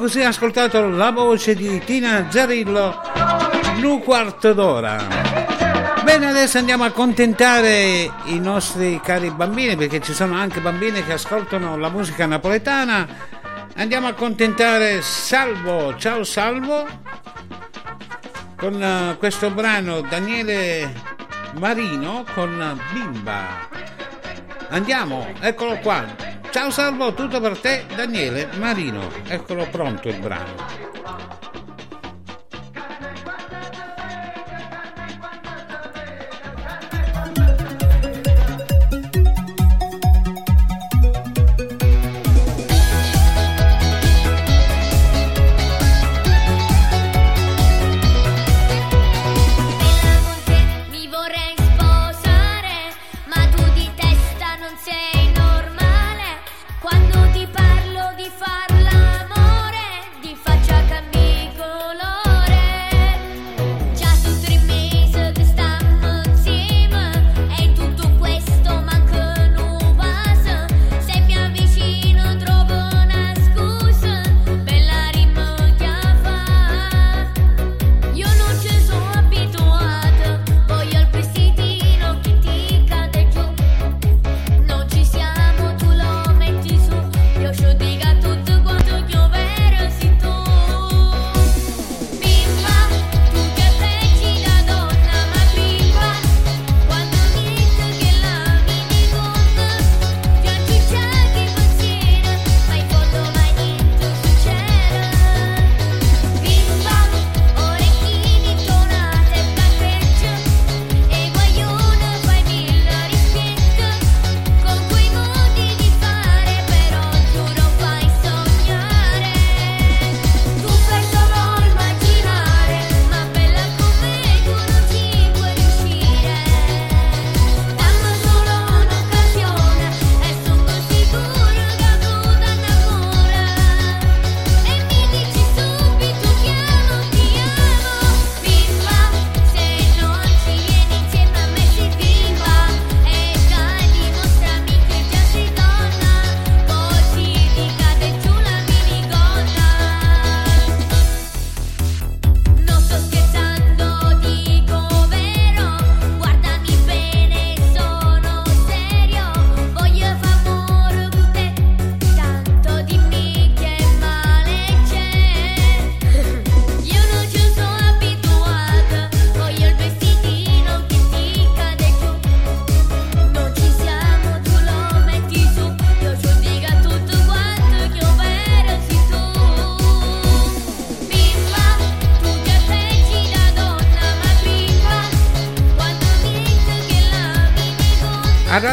così ascoltato la voce di Tina Zarillo in un quarto d'ora. Bene, adesso andiamo a contentare i nostri cari bambini, perché ci sono anche bambini che ascoltano la musica napoletana. Andiamo a contentare Salvo, ciao Salvo, con eh, questo brano Daniele Marino con Bimba. Andiamo, eccolo qua. Ciao Salvo, tutto per te, Daniele Marino. Eccolo pronto il brano.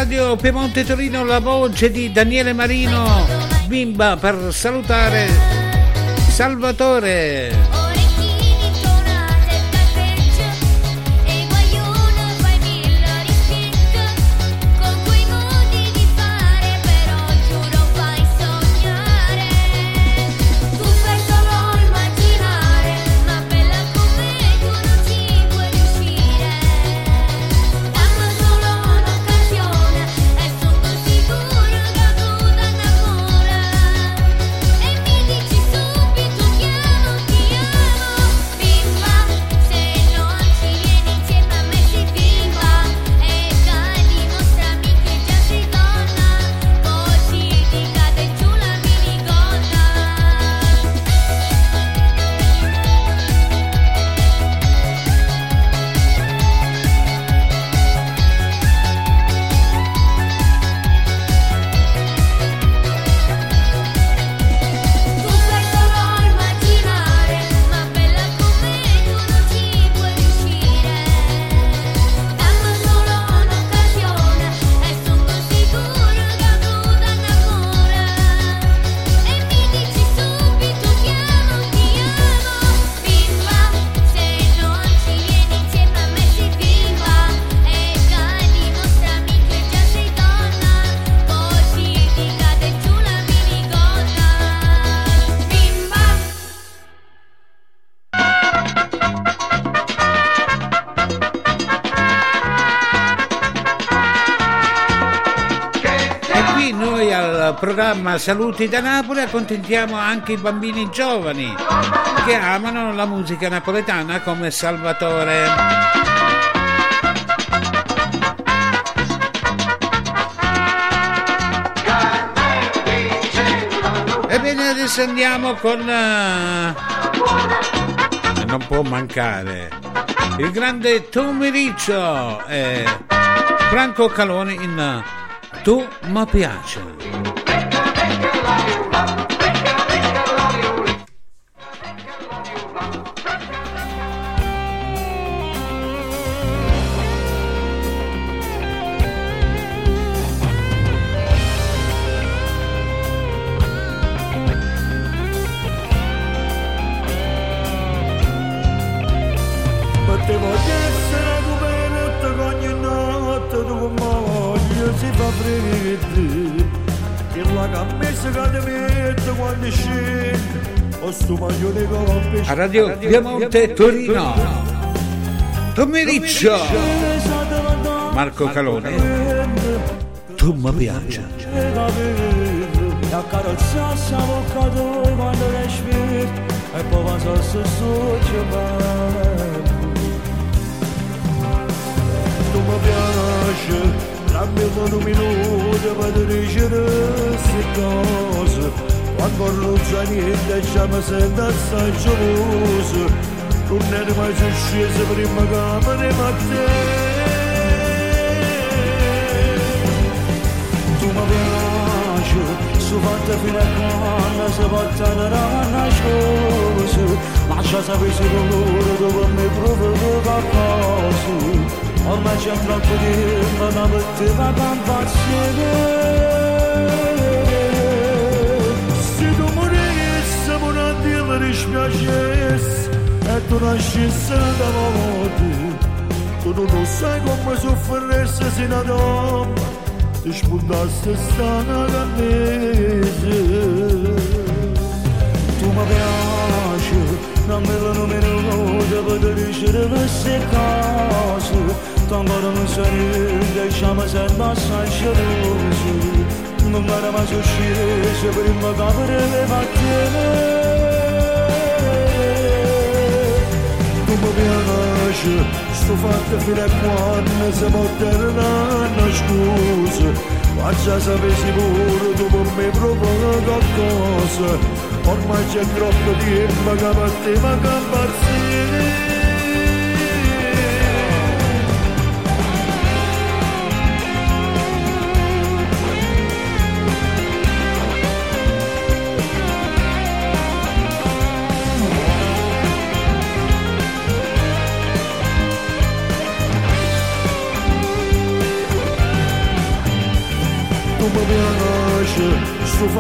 Radio Piemonte Torino la voce di Daniele Marino, bimba per salutare Salvatore. Programma Saluti da Napoli accontentiamo anche i bambini giovani che amano la musica napoletana come Salvatore. Ebbene adesso andiamo con... eh, non può mancare il grande Tommy Riccio e Franco Caloni in Tu mi piace. A Radio Piemonte Torino. Tommy Riccio. Marco Calone. Tu mi piace. La bocca tua quando respiri E poi pasassi sotto tu mi piace dammi un minuto per dicere queste cose quando non sa niente già mi sento assai geloso non eri mai scesa prima che me ne a te Tu mi piaci, su fatta fino a quando si portano la nascosa Ma già sapessi loro dove non ti mi dispiacessi E tu nascessi da morte Tu non sai come sofferessi se una donna Ti spuntasse stana cannese Tu mi piaci, non me lo numero per dicere queste cose Tu ancora non sei niente, già mi sento assai geloso Non mi sto fatto fino a quando si può terminare scusa Ma già sapessi pure tu per me proprio qualcosa Ormai c'è troppo tempo che partiva impazzire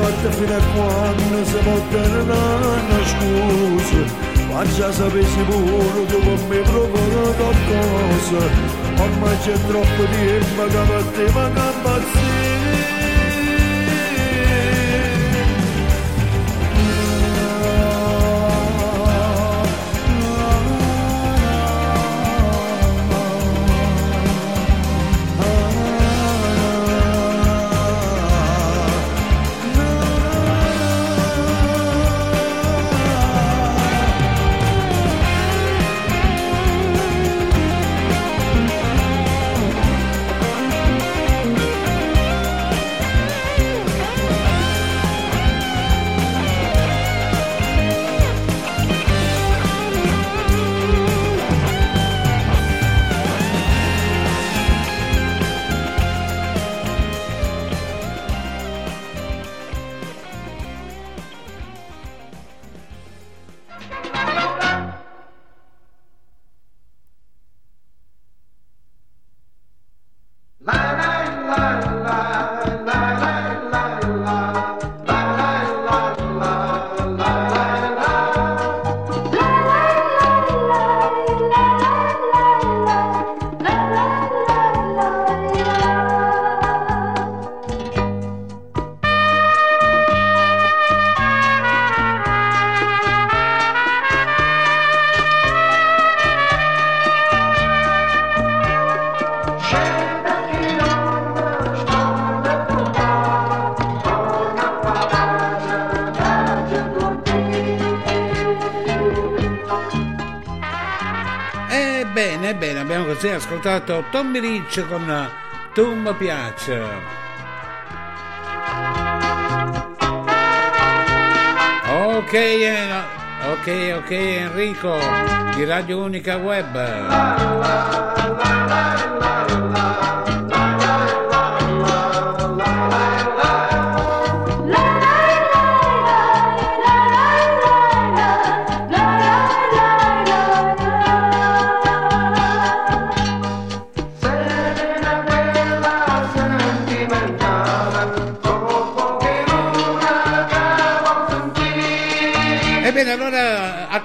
fatto fino a quando si può una scusa ma già sapessi pure tu con me proprio qualcosa ormai c'è troppo tempo che per te ma che ascoltato Tommy Rich con Tu mi piace. Ok, eh, ok, ok Enrico di Radio Unica Web.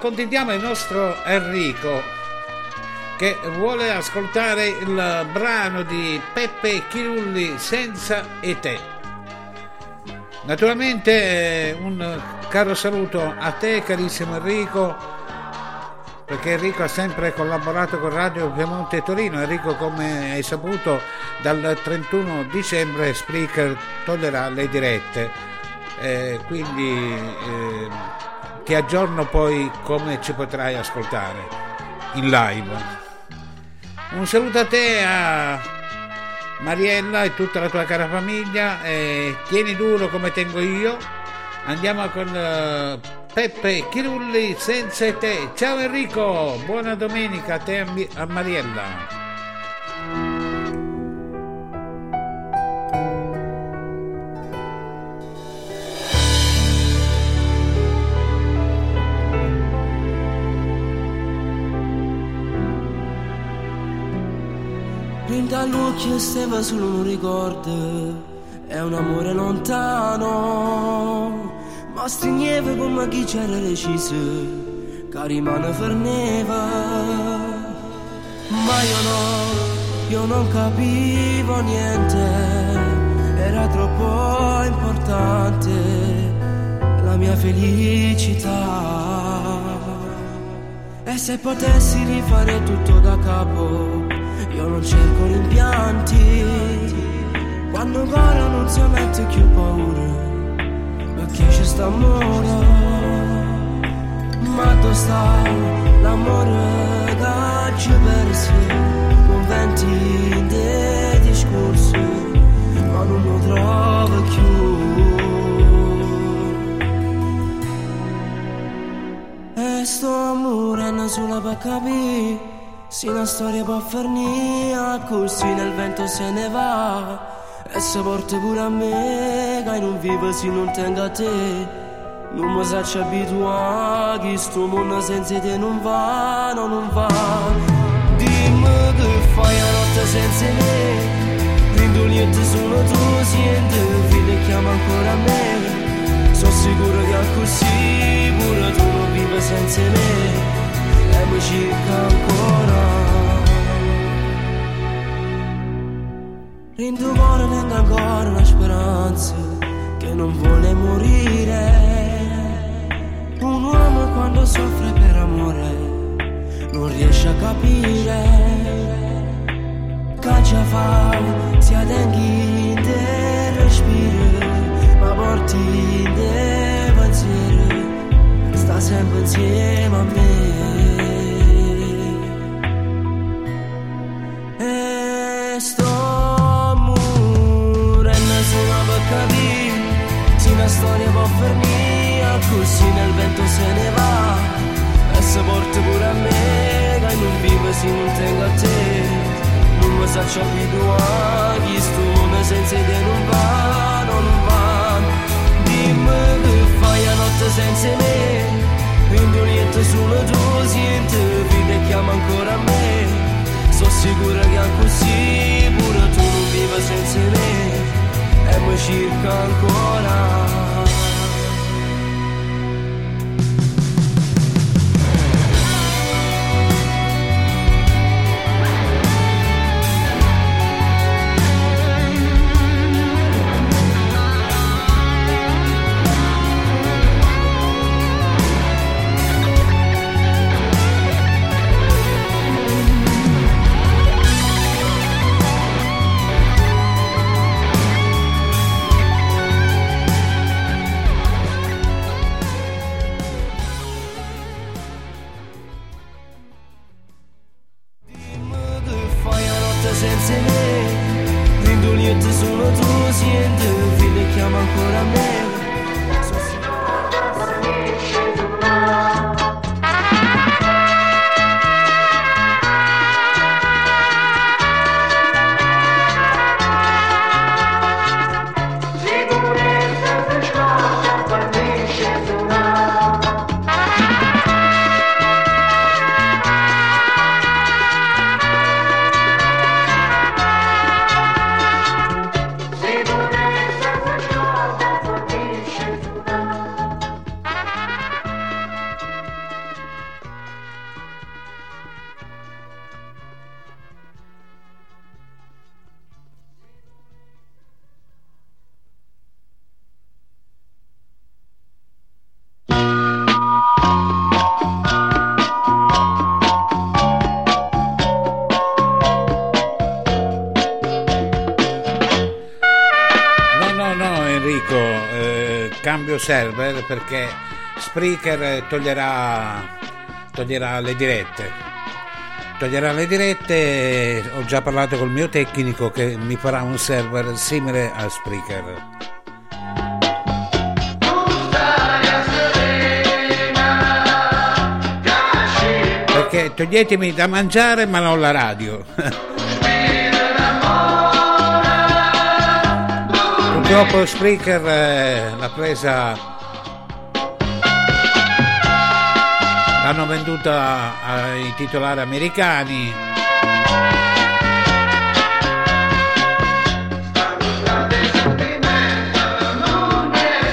Accontentiamo il nostro Enrico che vuole ascoltare il brano di Peppe Chirulli Senza e te. Naturalmente eh, un caro saluto a te carissimo Enrico perché Enrico ha sempre collaborato con Radio Piemonte Torino. Enrico, come hai saputo, dal 31 dicembre Spreaker toglierà le dirette. Eh, quindi eh, ti aggiorno poi come ci potrai ascoltare in live. Un saluto a te, a Mariella e tutta la tua cara famiglia. e tieni duro come tengo io. Andiamo con eh, Peppe Chirulli senza te. Ciao Enrico, buona domenica a te e a Mariella. Pinta all'occhio stava solo un ricordo, è un amore lontano, ma stringeva come chi c'era deciso, che rimane ferneva. Ma io no, io non capivo niente, era troppo importante la mia felicità. E se potessi rifare tutto da capo, io non cerco rimpianti. Quando ancora non si mette più paura, perché c'è sta amore. Ma dove sta l'amore che ci con venti dei discorsi, ma non lo trovo più. E sto amore non sulla per capire Se una storia può farnia Così nel vento se ne va E se porta pure a me Che non vivo se non tengo a te Non mi saccio abituare Che sto mondo senza te non va No, non va Dimmi che fai la notte senza me Prendo Indoliente sono tu, siente, figlia chiama ancora a me. Sono sicuro che così, pure tu non vivi senza me. Cerca ancora. In tuo cuore tengo ancora una speranza che non vuole morire. Un uomo quando soffre per amore non riesce a capire. Caccia fa, si adenghi de respiro, ma porti de pensiero, sta sempre insieme a me. E sto morendo solo per capire se una storia può finire così nel vento se ne va. E se porta pure a me che non vive se non tengo a te. Non mi faccio abituare chi sto senza te non va non va dimmi che fai a notte senza me. Quindi niente solo tu siente vive e chiama ancora a me sono sicura che è così pure tu non vivi senza me. E mi cerca ancora senza me Rindo niente solo tu siente Fine chiama ancora me server perché Spreaker eh, toglierà, toglierà le dirette. Toglierà le dirette, ho già parlato col mio tecnico che mi farà un server simile a Spreaker. Perché toglietemi da mangiare ma non la radio. Purtroppo Spreaker eh, l'ha presa l'hanno venduta ai titolari americani.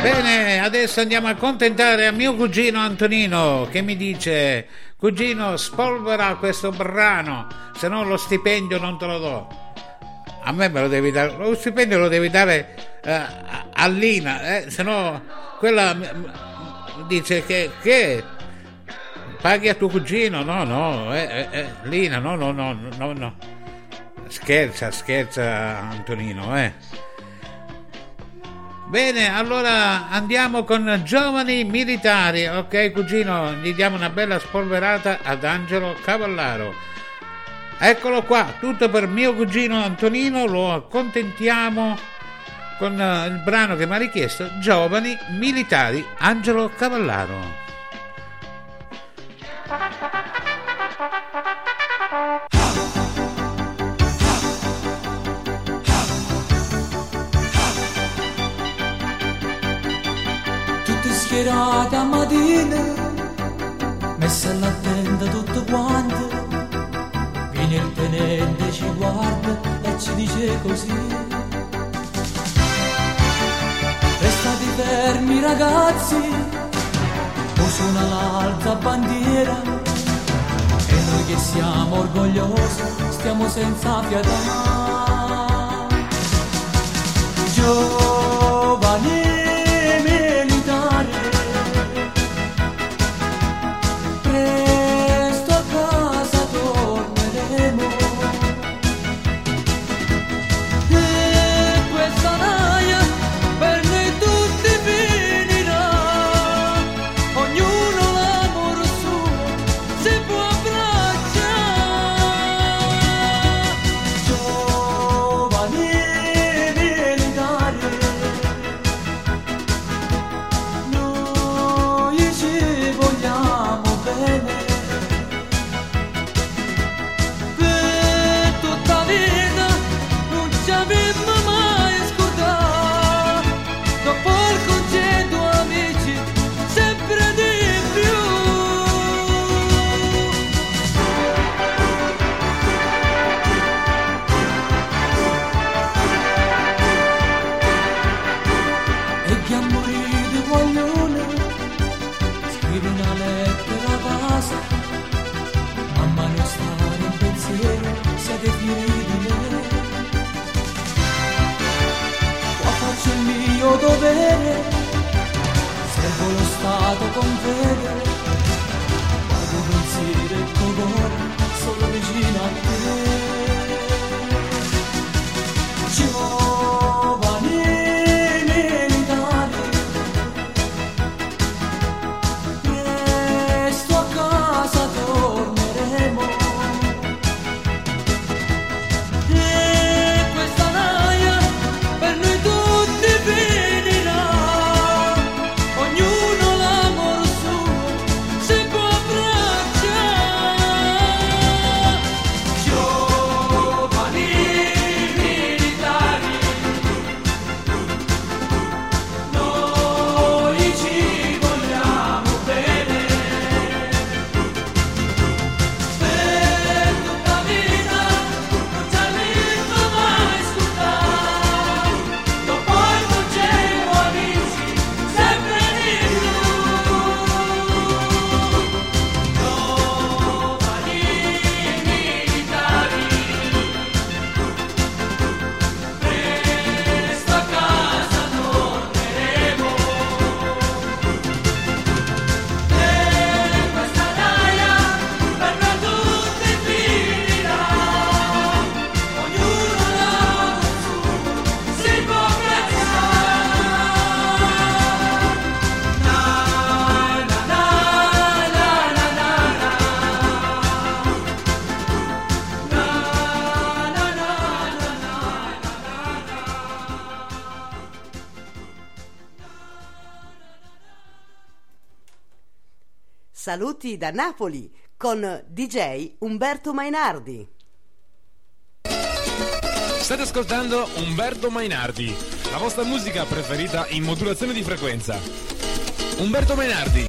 Bene, adesso andiamo a accontentare a mio cugino Antonino che mi dice cugino spolvera questo brano se no lo stipendio non te lo do a me me lo devi dare lo stipendio lo devi dare eh, Lina eh, se no quella dice che, che paghi a tuo cugino no no eh, eh, eh, Lina no no no no no scherza scherza Antonino eh Bene, allora andiamo con giovani militari, ok cugino? Gli diamo una bella spolverata ad Angelo Cavallaro. Eccolo qua, tutto per mio cugino Antonino, lo accontentiamo con eh, il brano che mi ha richiesto, Giovani Militari, Angelo Cavallaro. tutti schierati a mattina, messa alla tenda tutto quanto, viene il tenente, ci guarda e ci dice così. Restate fermi ragazzi, o suona l'alta bandiera. E noi che siamo orgogliosi, stiamo senza pietà. Gio- dovere. Servo lo Stato con fede Saluti da Napoli con DJ Umberto Mainardi. State ascoltando Umberto Mainardi, la vostra musica preferita in modulazione di frequenza. Umberto Mainardi.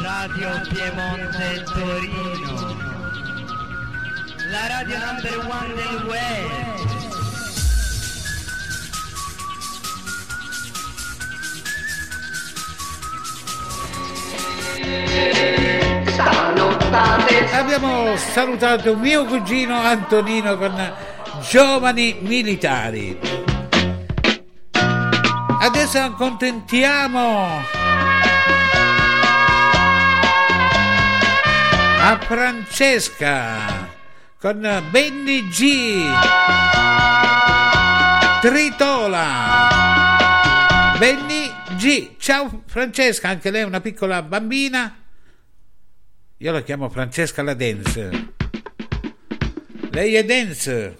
Radio Piemonte Torino, la radio number one del web. Abbiamo salutato mio cugino Antonino con giovani militari. Adesso accontentiamo a Francesca con Benny G. Tritola. Benny G. Ciao Francesca, anche lei è una piccola bambina. Io la chiamo Francesca la Dance. Lei è dance.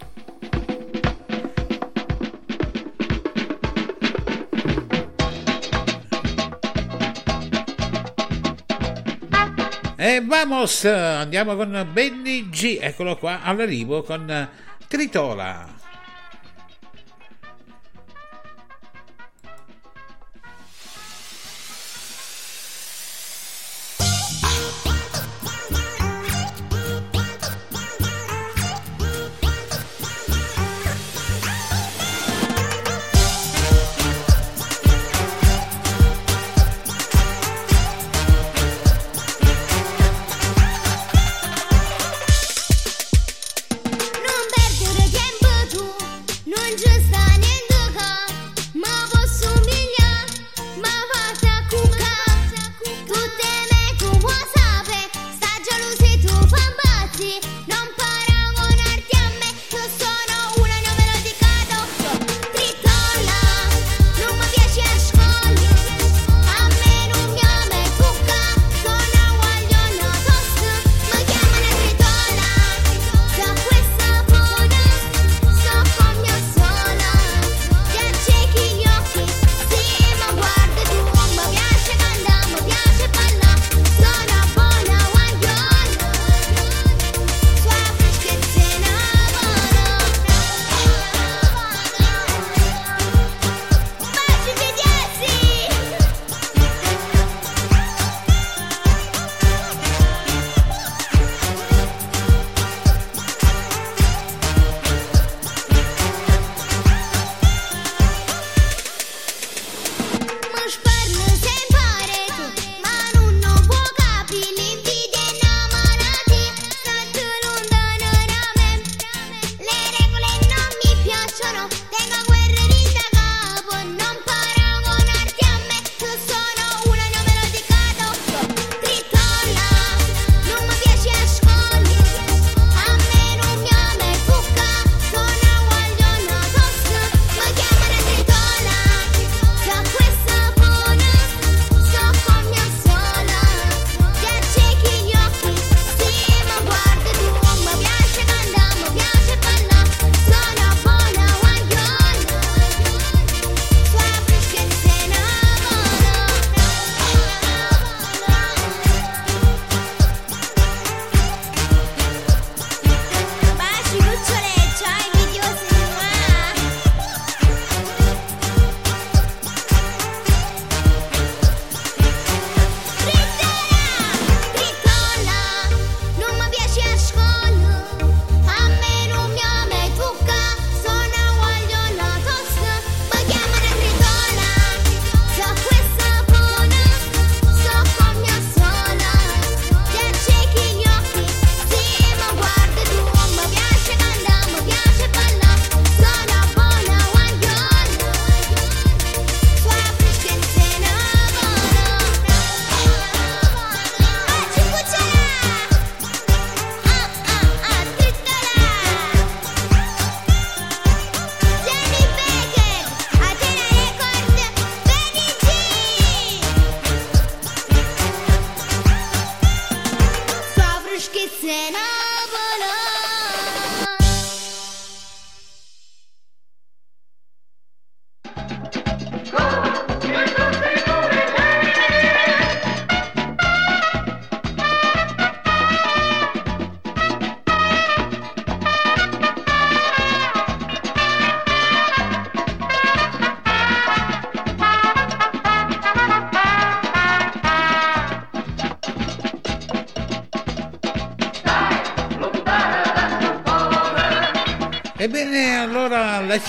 E vamos, andiamo con Benny G, eccolo qua, all'arrivo con Tritola.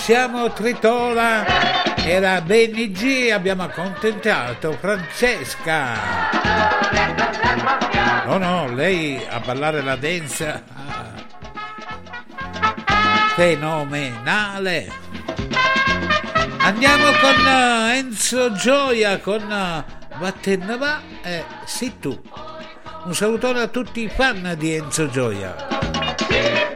Siamo Tritola era la BNG abbiamo accontentato Francesca. oh no, lei a ballare la danza. Ah. Fenomenale. Andiamo con eh, Enzo Gioia, con eh, Vattenava e Situ. Un salutone a tutti i fan di Enzo Gioia.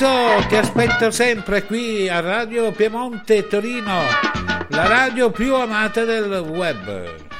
Lorenzo, ti aspetto sempre qui a Radio Piemonte Torino, la radio più amata del web.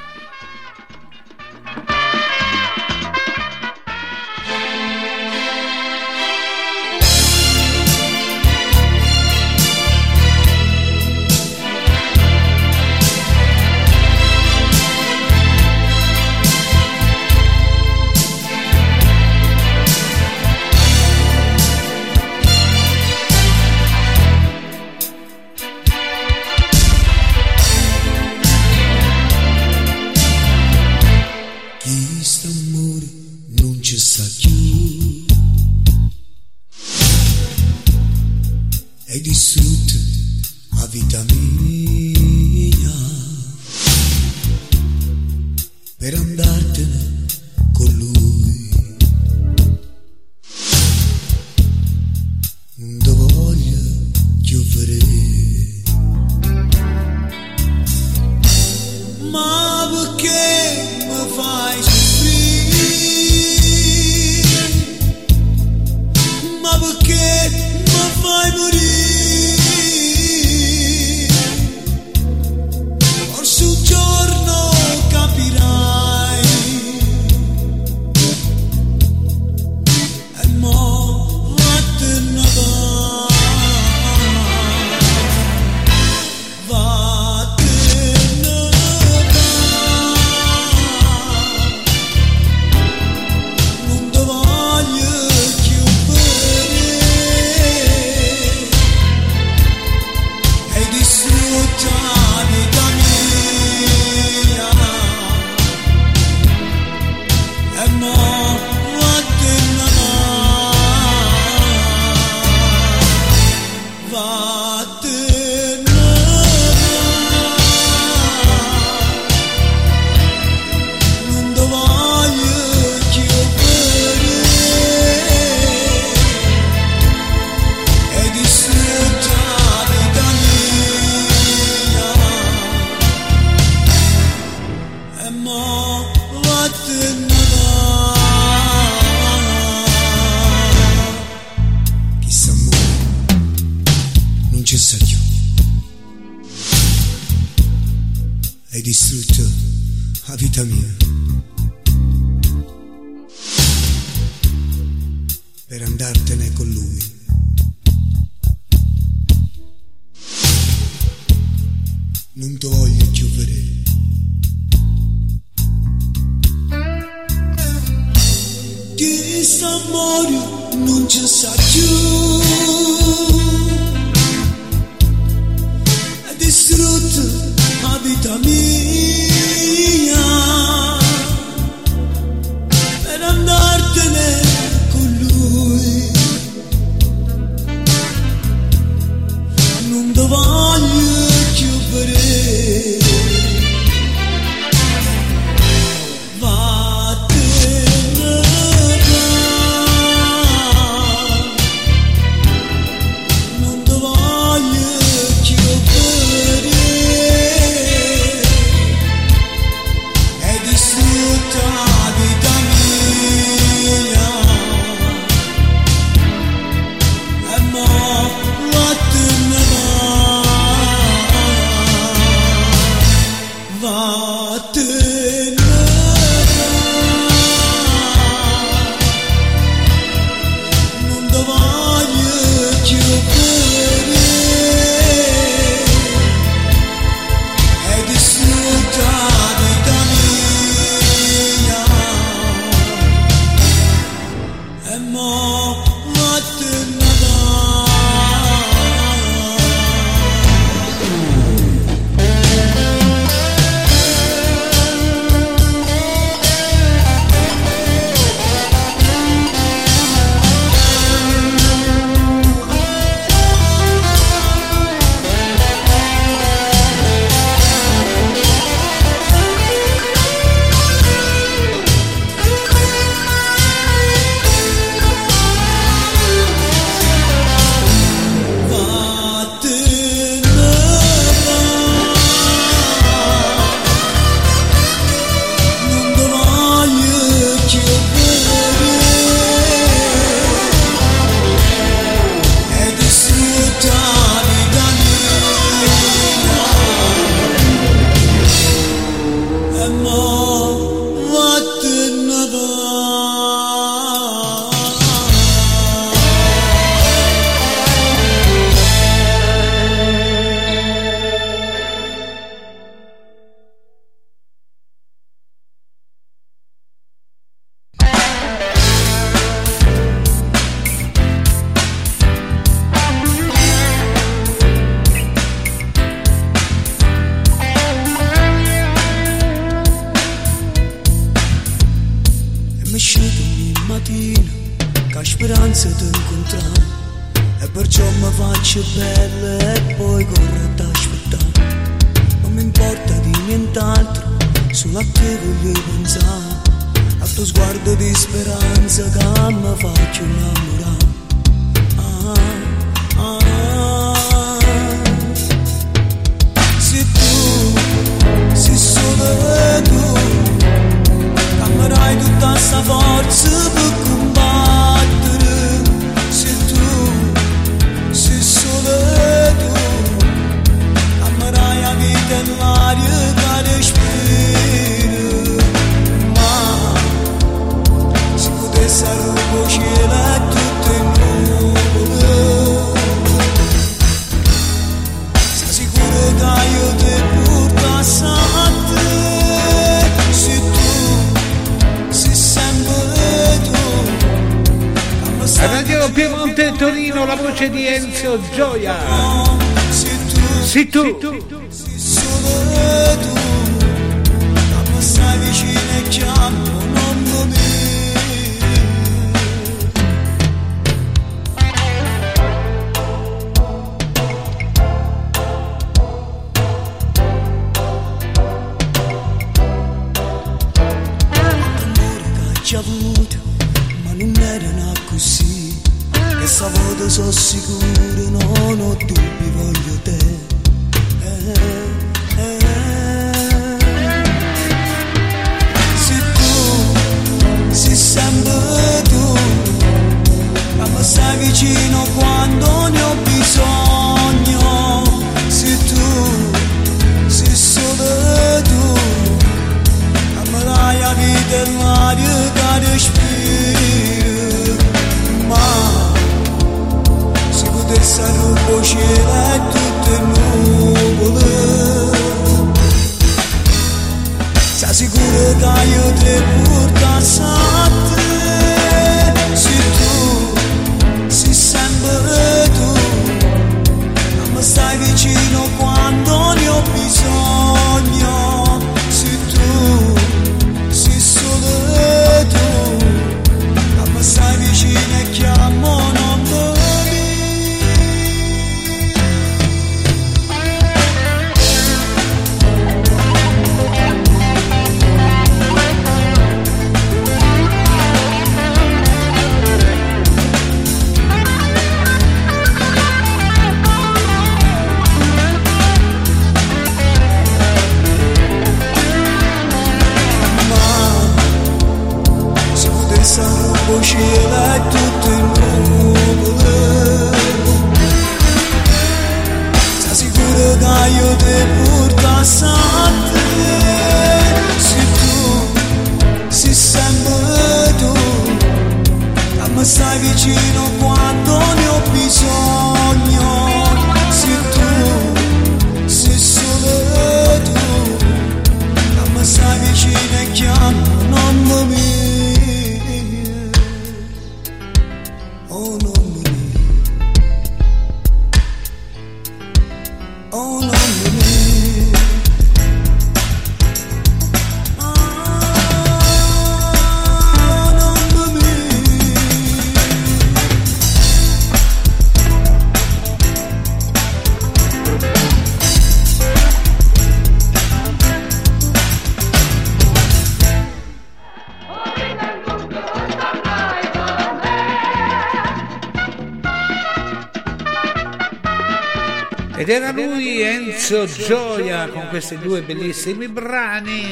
Enzo Gioia con questi due bellissimi brani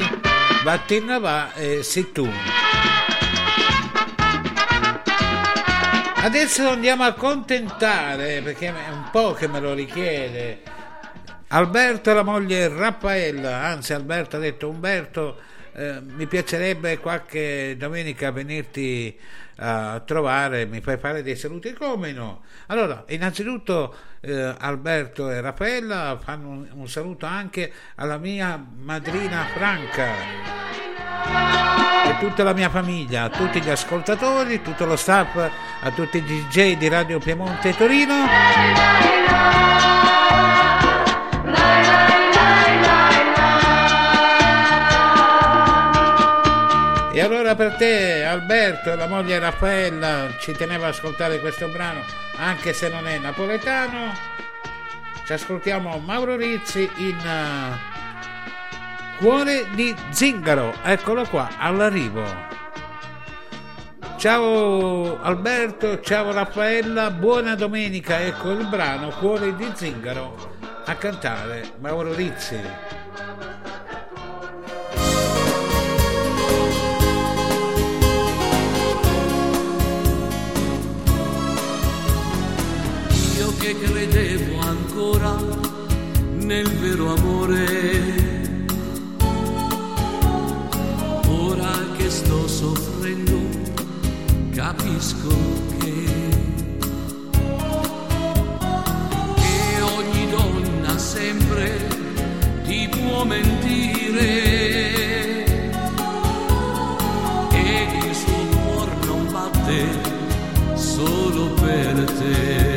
Vattina va e sei tu. Adesso andiamo a contentare perché è un po' che me lo richiede. Alberto e la moglie Raffaella, anzi Alberto ha detto Umberto, eh, mi piacerebbe qualche domenica venirti a trovare, mi fai fare dei saluti, come no? Allora, innanzitutto eh, Alberto e Raffaella fanno un, un saluto anche alla mia madrina Franca e tutta la mia famiglia, a tutti gli ascoltatori, tutto lo staff, a tutti i DJ di Radio Piemonte Torino. Allora per te Alberto e la moglie Raffaella ci teneva ad ascoltare questo brano anche se non è napoletano. Ci ascoltiamo Mauro Rizzi in eh, Cuore di Zingaro, eccolo qua, all'arrivo. Ciao Alberto, ciao Raffaella, buona domenica, ecco il brano Cuore di Zingaro a cantare Mauro Rizzi. Che credevo ancora nel vero amore, ora che sto soffrendo capisco che, che ogni donna sempre ti può mentire e il suo cuore non batte solo per te.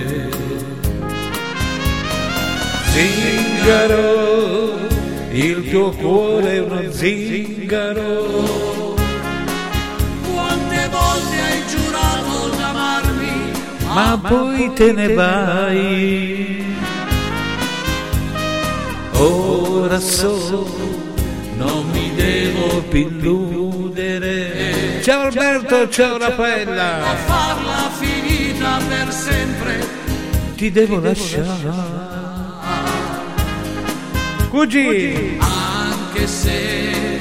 Zingaro, il tuo cuore è uno zingaro, Quante volte hai giurato d'amarmi, ma poi te ne vai. Ora so, non mi devo più illudere. Ciao Alberto, ciao Raffaella. farla finita per sempre. Ti devo lasciare. Cugì. Anche se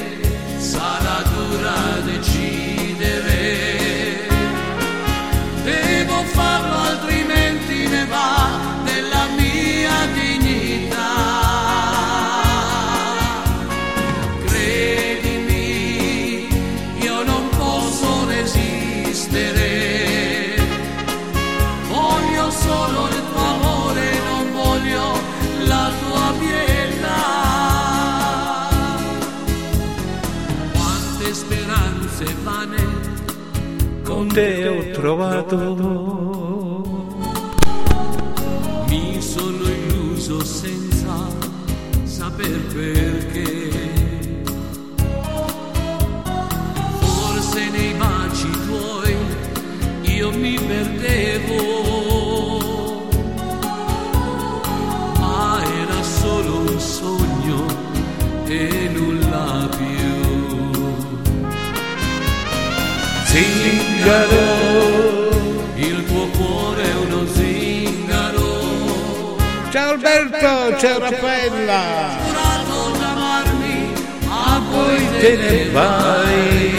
Con te ho trovato. mi sono illuso senza saper perché. Forse nei baci tuoi io mi perdevo, Zingaro, il tuo cuore è uno zingaro. Ciao Alberto, ciao Raffaella. Giurato d'amarmi, ma poi Te ne vai.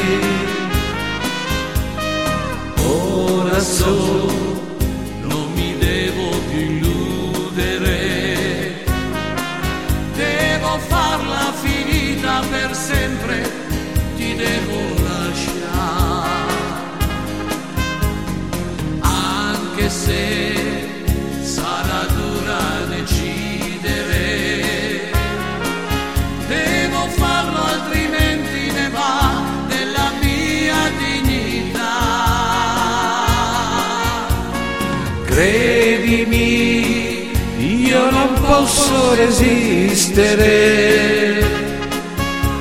Credimi, io non posso resistere.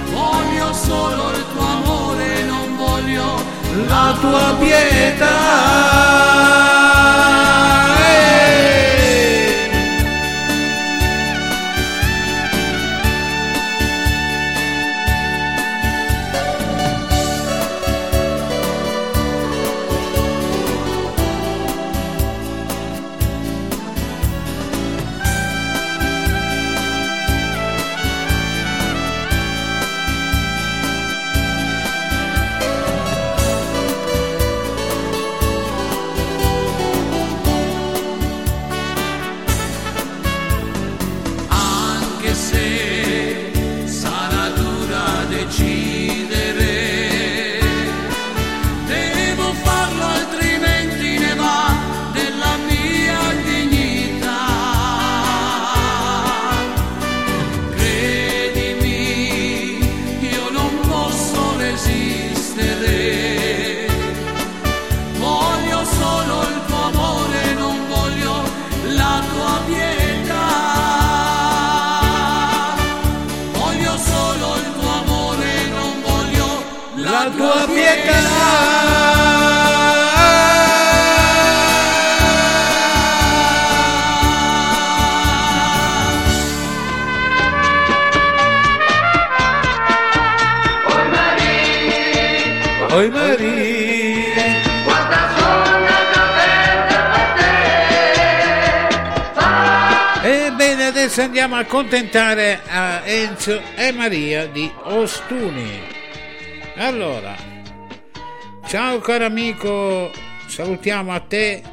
Voglio solo il tuo amore, non voglio La tua pietà. Oi Maria, Ebbene, adesso andiamo a accontentare a Enzo e Maria di Ostuni. Allora, ciao caro amico, salutiamo a te,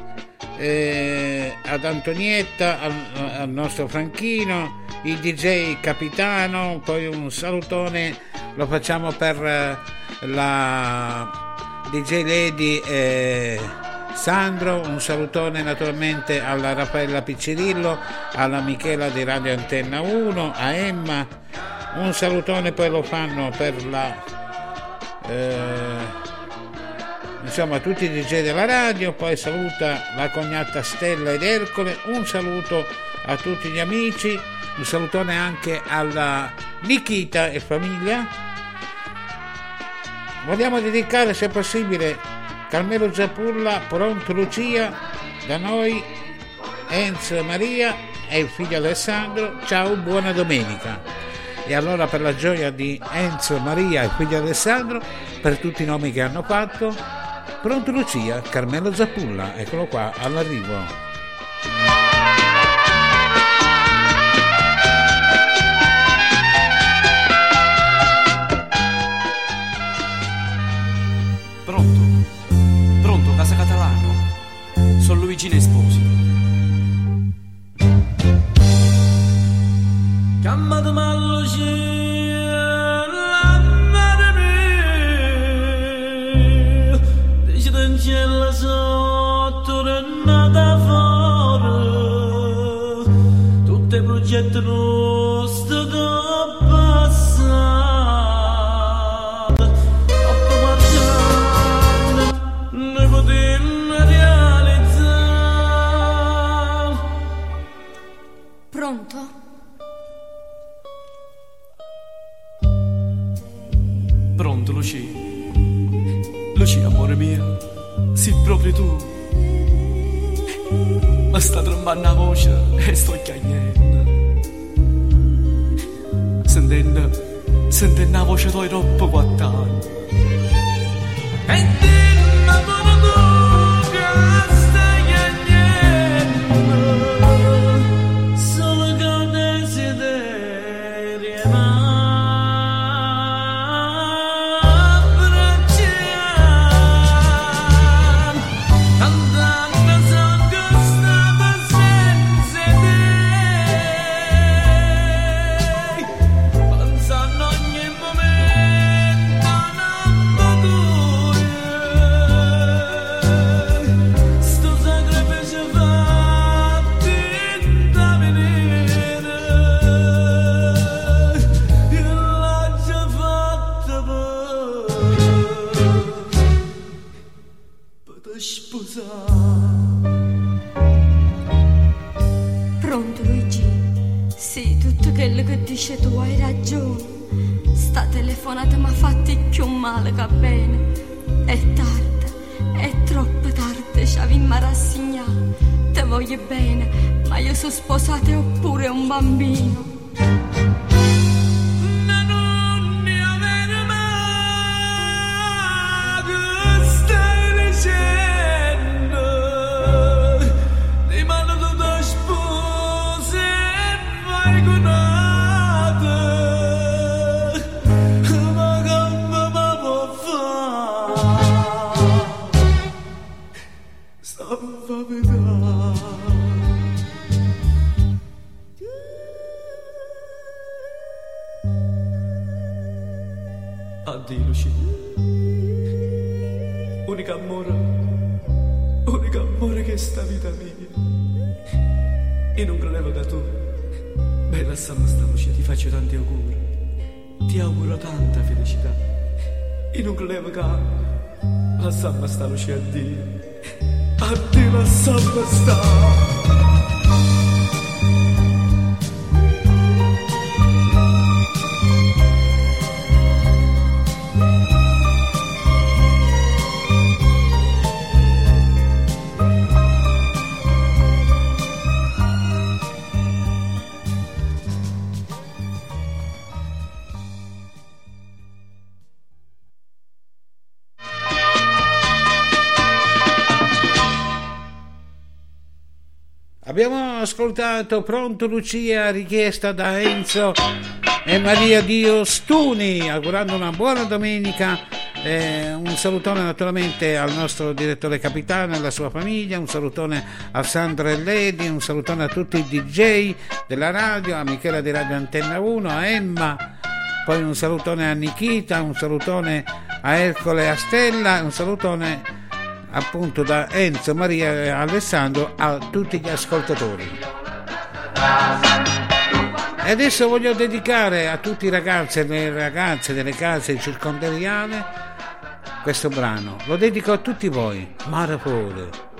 eh, ad Antonietta, al, al nostro Franchino, il DJ Capitano, poi un salutone lo facciamo per eh, la DJ Lady eh, Sandro, un salutone naturalmente alla Raffaella Piccirillo, alla Michela di Radio Antenna 1, a Emma, un salutone poi lo fanno per la eh, insomma tutti i DJ della radio, poi saluta la cognata Stella ed Ercole, un saluto a tutti gli amici, un salutone anche alla Nikita e famiglia. Vogliamo dedicare se possibile Carmelo Zappulla, pronto Lucia, da noi Enzo Maria e il figlio Alessandro, ciao, buona domenica. E allora per la gioia di Enzo Maria e figlio Alessandro, per tutti i nomi che hanno fatto, pronto Lucia, Carmelo Zappulla, eccolo qua, all'arrivo. mother, my sei proprio tu. Ma sta trombando la voce e sto chiagnendo. Sentendo, sentendo la voce tua troppo quattana. E dimmi pure tu che dice tu hai ragione. Sta telefonata mi ha fatto più male che bene. È tarda, è troppo tarda, ci avevamo rassegnato. Te voglio bene, ma io sono sposata e ho pure un bambino. Io non credevo che la Santa sta Lucia addio. Addio la Santa sta. Ascoltato Pronto Lucia, richiesta da Enzo e Maria Dio Stuni, augurando una buona domenica. Eh, un salutone naturalmente al nostro direttore capitano e alla sua famiglia, un salutone a Sandra e Lady, un salutone a tutti i DJ della radio, a Michela di Radio Antenna 1, a Emma, poi un salutone a Nikita, un salutone a Ercole e a Stella, un salutone appunto da Enzo, Maria e Alessandro a tutti gli ascoltatori. E adesso voglio dedicare a tutti i ragazzi e le ragazze delle case circondariale questo brano. Lo dedico a tutti voi. Mare.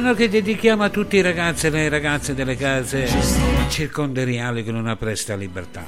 Brano che dedichiamo a tutti i ragazzi e le ragazze delle case circondariali con una presta libertà.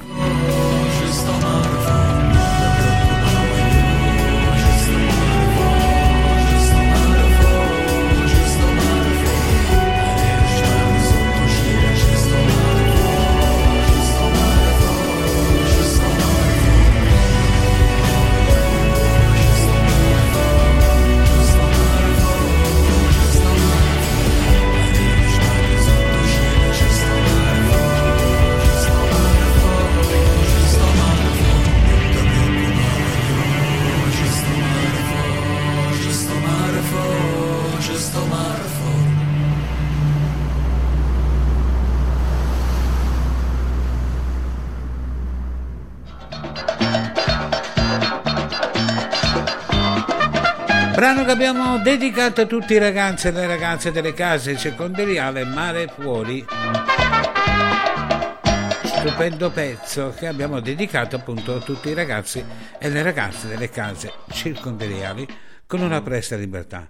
Dedicato a tutti i ragazzi e le ragazze delle case circondariali Mare Fuori. Stupendo pezzo che abbiamo dedicato appunto a tutti i ragazzi e le ragazze delle case circondariali con una presta libertà.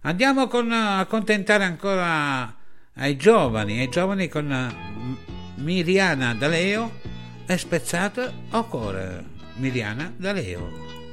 Andiamo con, a accontentare ancora ai giovani, ai giovani con eh, Miriana D'Aleo e spezzato o cuore. Miriana D'Aleo.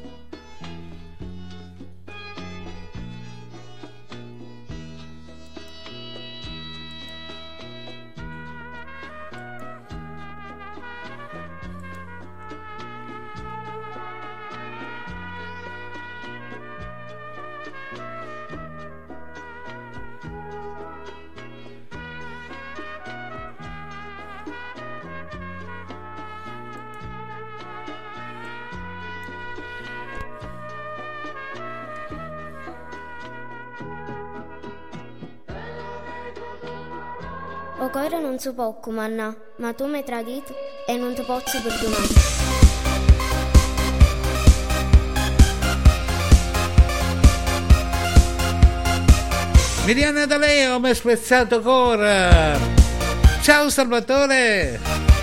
penso poco, manna, ma tu mi hai tradito e non ti posso perdonare. Miriana D'Aleo, mi ha spezzato cora. Ciao Salvatore!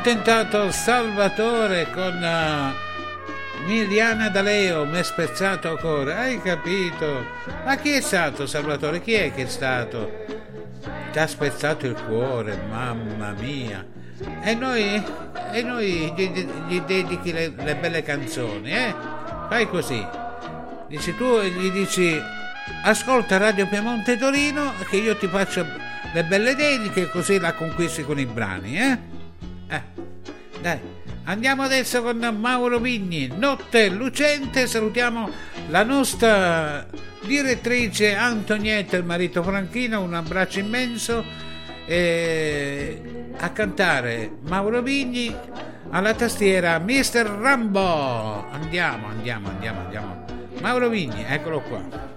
accontentato Salvatore con eh, uh, Miliana D'Aleo, mi è spezzato il cuore, hai capito? Ma chi è stato Salvatore? Chi è che è stato? Ti ha spezzato il cuore, mamma mia. E noi, e noi gli, gli, dedichi le, le belle canzoni, eh? Fai così. Dici tu e gli dici ascolta Radio Piemonte Torino che io ti faccio le belle dediche così la conquisti con i brani, eh? Andiamo adesso con Mauro Vigni, Notte Lucente, salutiamo la nostra direttrice Antonietta, il marito Franchino, un abbraccio immenso e a cantare Mauro Vigni alla tastiera Mr. Rambo. Andiamo, andiamo, andiamo, andiamo. Mauro Vigni, eccolo qua.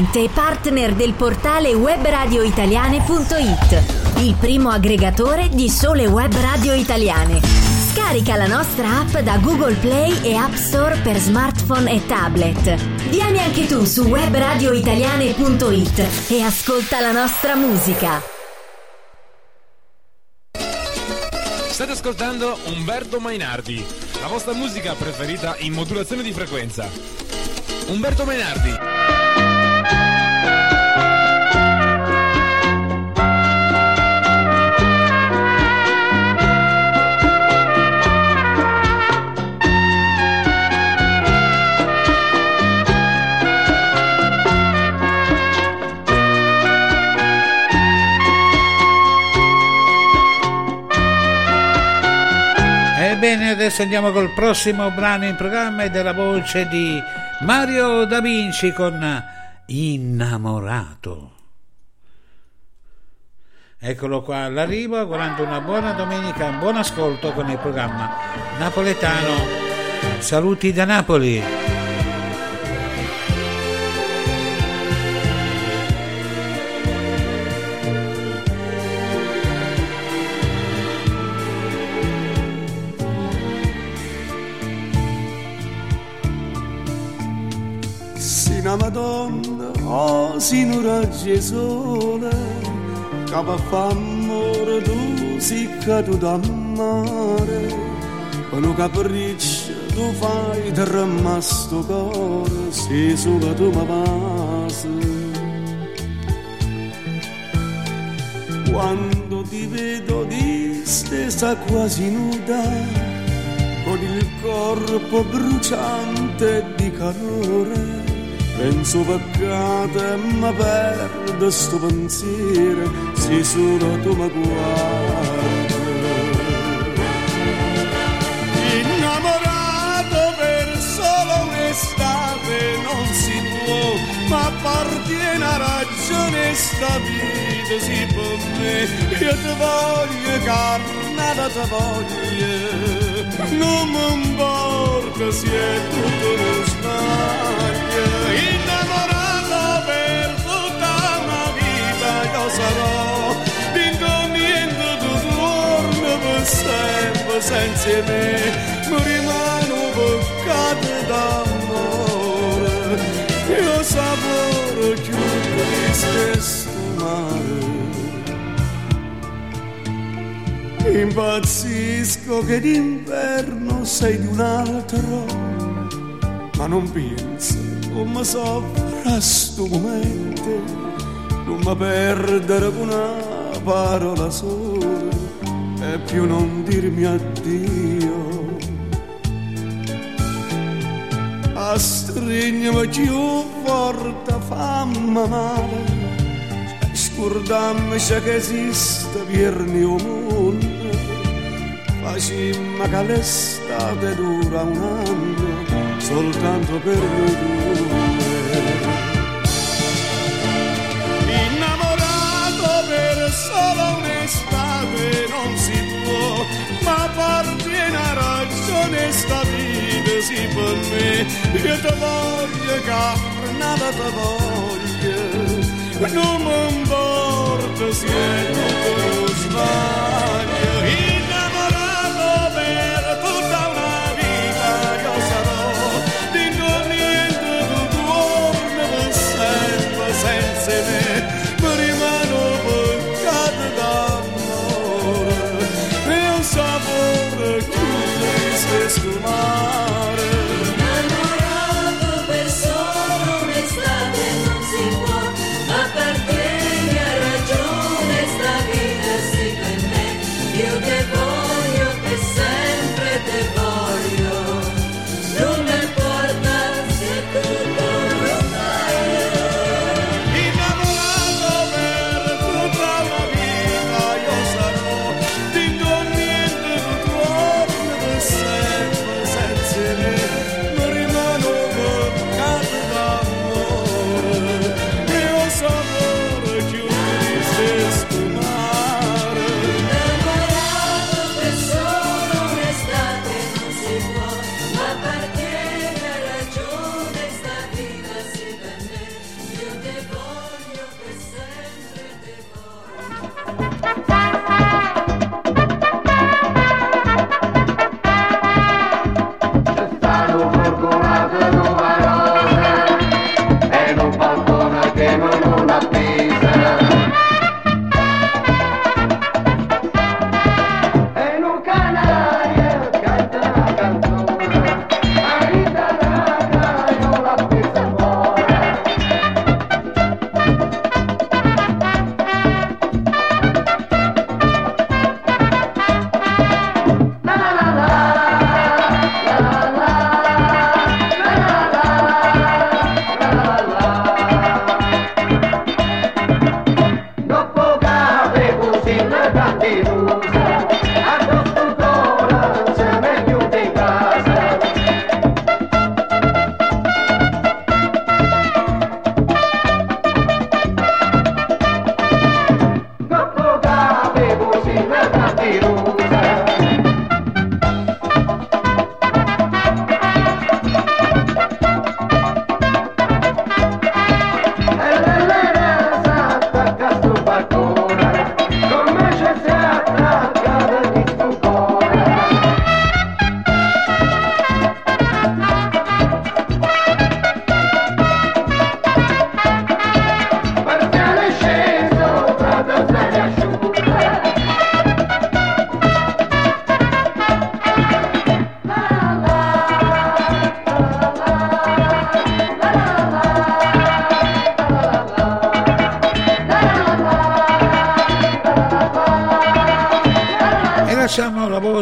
Emittente è partner del portale webradioitaliane.it, il primo aggregatore di sole web radio italiane. Scarica la nostra app da Google Play e App Store per smartphone e tablet. Vieni anche tu su webradioitaliane.it e ascolta la nostra musica. State ascoltando Umberto Mainardi, la vostra musica preferita in modulazione di frequenza. Umberto Mainardi. Ebbene, adesso andiamo col prossimo brano in programma e della voce di Mario Da Vinci con Innamorato. Eccolo qua all'arrivo, augurando una buona domenica, un buon ascolto con il programma napoletano. Saluti da Napoli. Raggio di sole, che amore tu, si cadu da mare, con un capriccio tu fai del rimasto cuore, su che tu mi passi. Quando ti vedo distesa quasi nuda, con il corpo bruciante di calore, penso peccato e mi perdo sto pensiero, se solo tu mi guardi. Innamorato per solo un'estate non si può, ma appartiene a ragione sta vita si per me. Io ti voglio, carnata ti voglio, non mi importa se è tutto uno sbaglio. Innamorato per tutta una vita io sarò, d'inconveniente tu torni per sempre senza me, mi rimane un peccato d'amore, io sapore più triste sto mare. Impazzisco che d'inverno sei di un altro, ma non penso come soffra sto momento, non mi perdere una parola sola e più non dirmi addio. A stringermi più forte fammi male, scordammi che esiste per mondo, facimma che l'estate dura un anno soltanto per noi due. Innamorato per solo un'estate non si può, ma appartiene a ragione sta vita si per me, io ti voglio carnata ti voglio non mi importa se è tutto uno sbaglio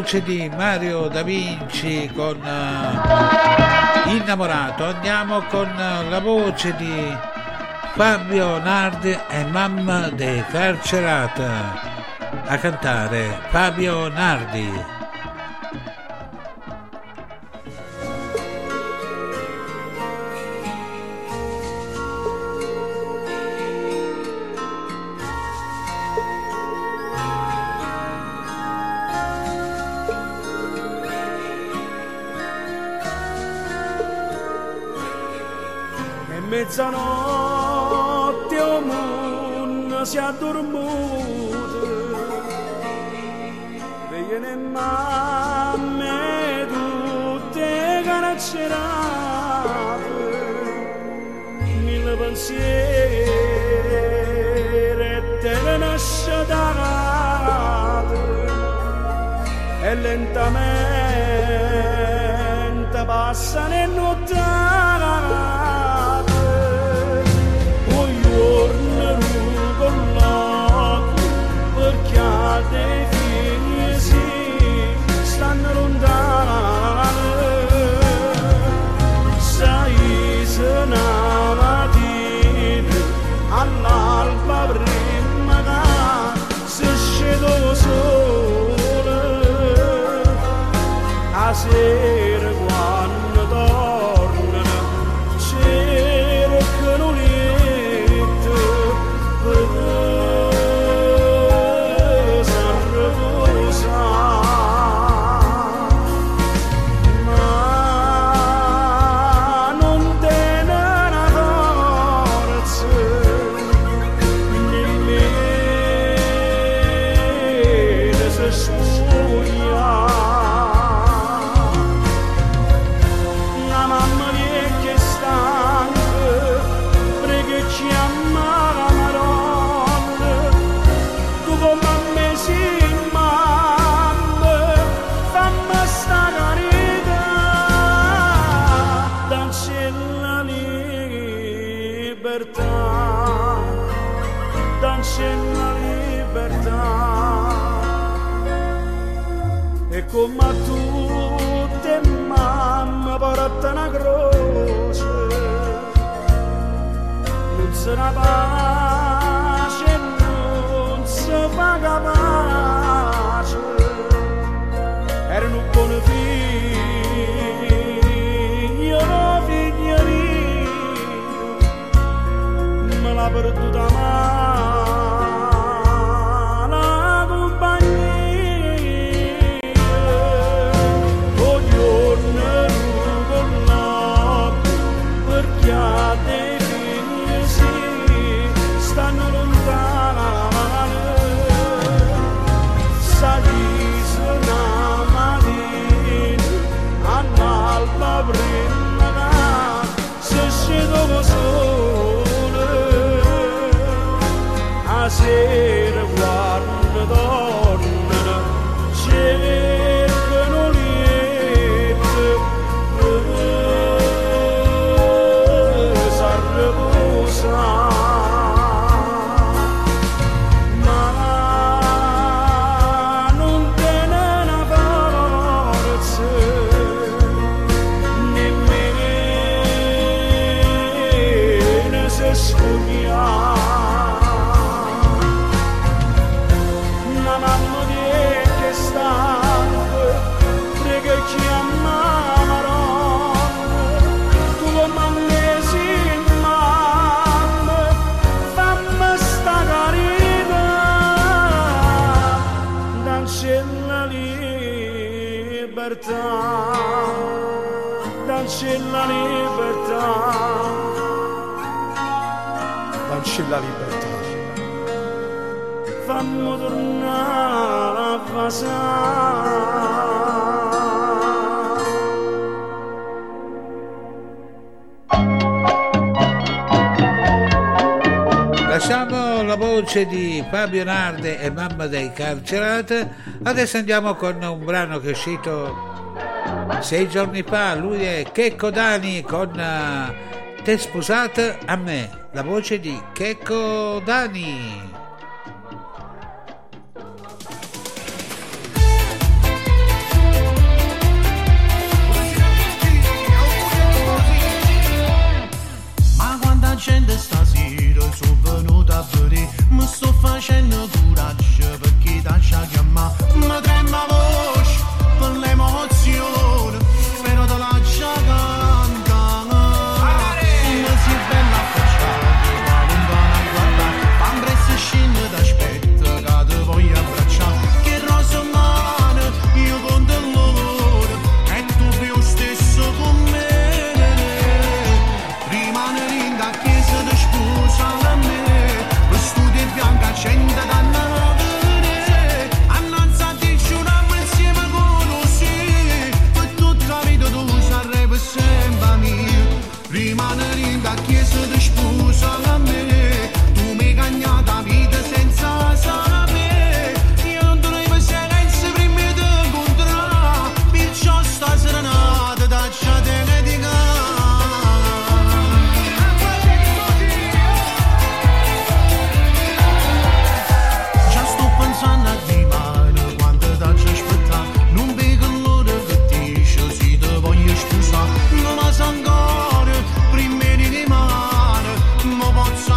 voce di Mario da Vinci con uh, Innamorato, andiamo con uh, la voce di Fabio Nardi e mamma dei carcerata a cantare Fabio Nardi. moglie mamme tutte carcerate mille pensieri e te ne nasce e lentamente passa nel nottano yeah Lasciamo la voce di Fabio Narde e Mamma dei Carcerati, adesso andiamo con un brano che è uscito sei giorni fa, lui è Checco Dani con eh, Te sposate a me, la voce di Checco Dani.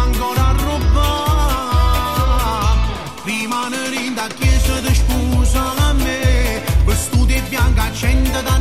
ancora a rubare. Rimanere in da chiesa di sposa a me, vestuti bianca, accende da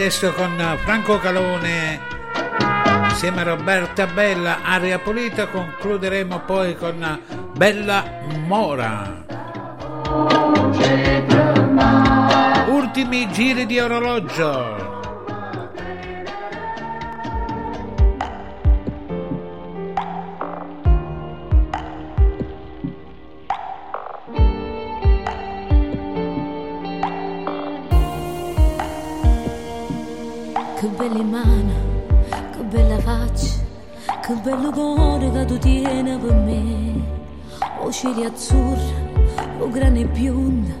adesso con Franco Calone insieme a Roberta Bella, Aria Pulita, concluderemo poi con Bella Mora. Ultimi giri di orologio. cieli azzurra o grane bionda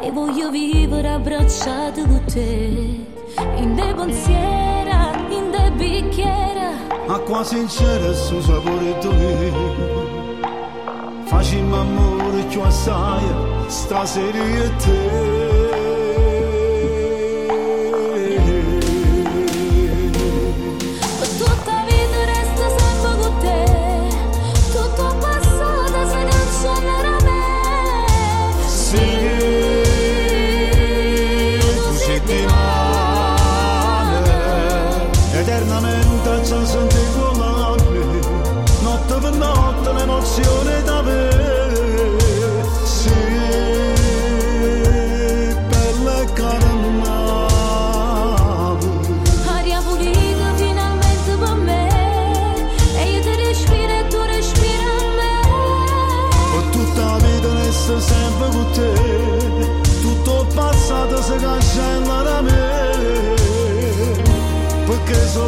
e voglio vivere abbracciata con te. In de pensiera in de bicchiera. Acqua sincera su sapore tuo facciamo amore più assai stasera e te.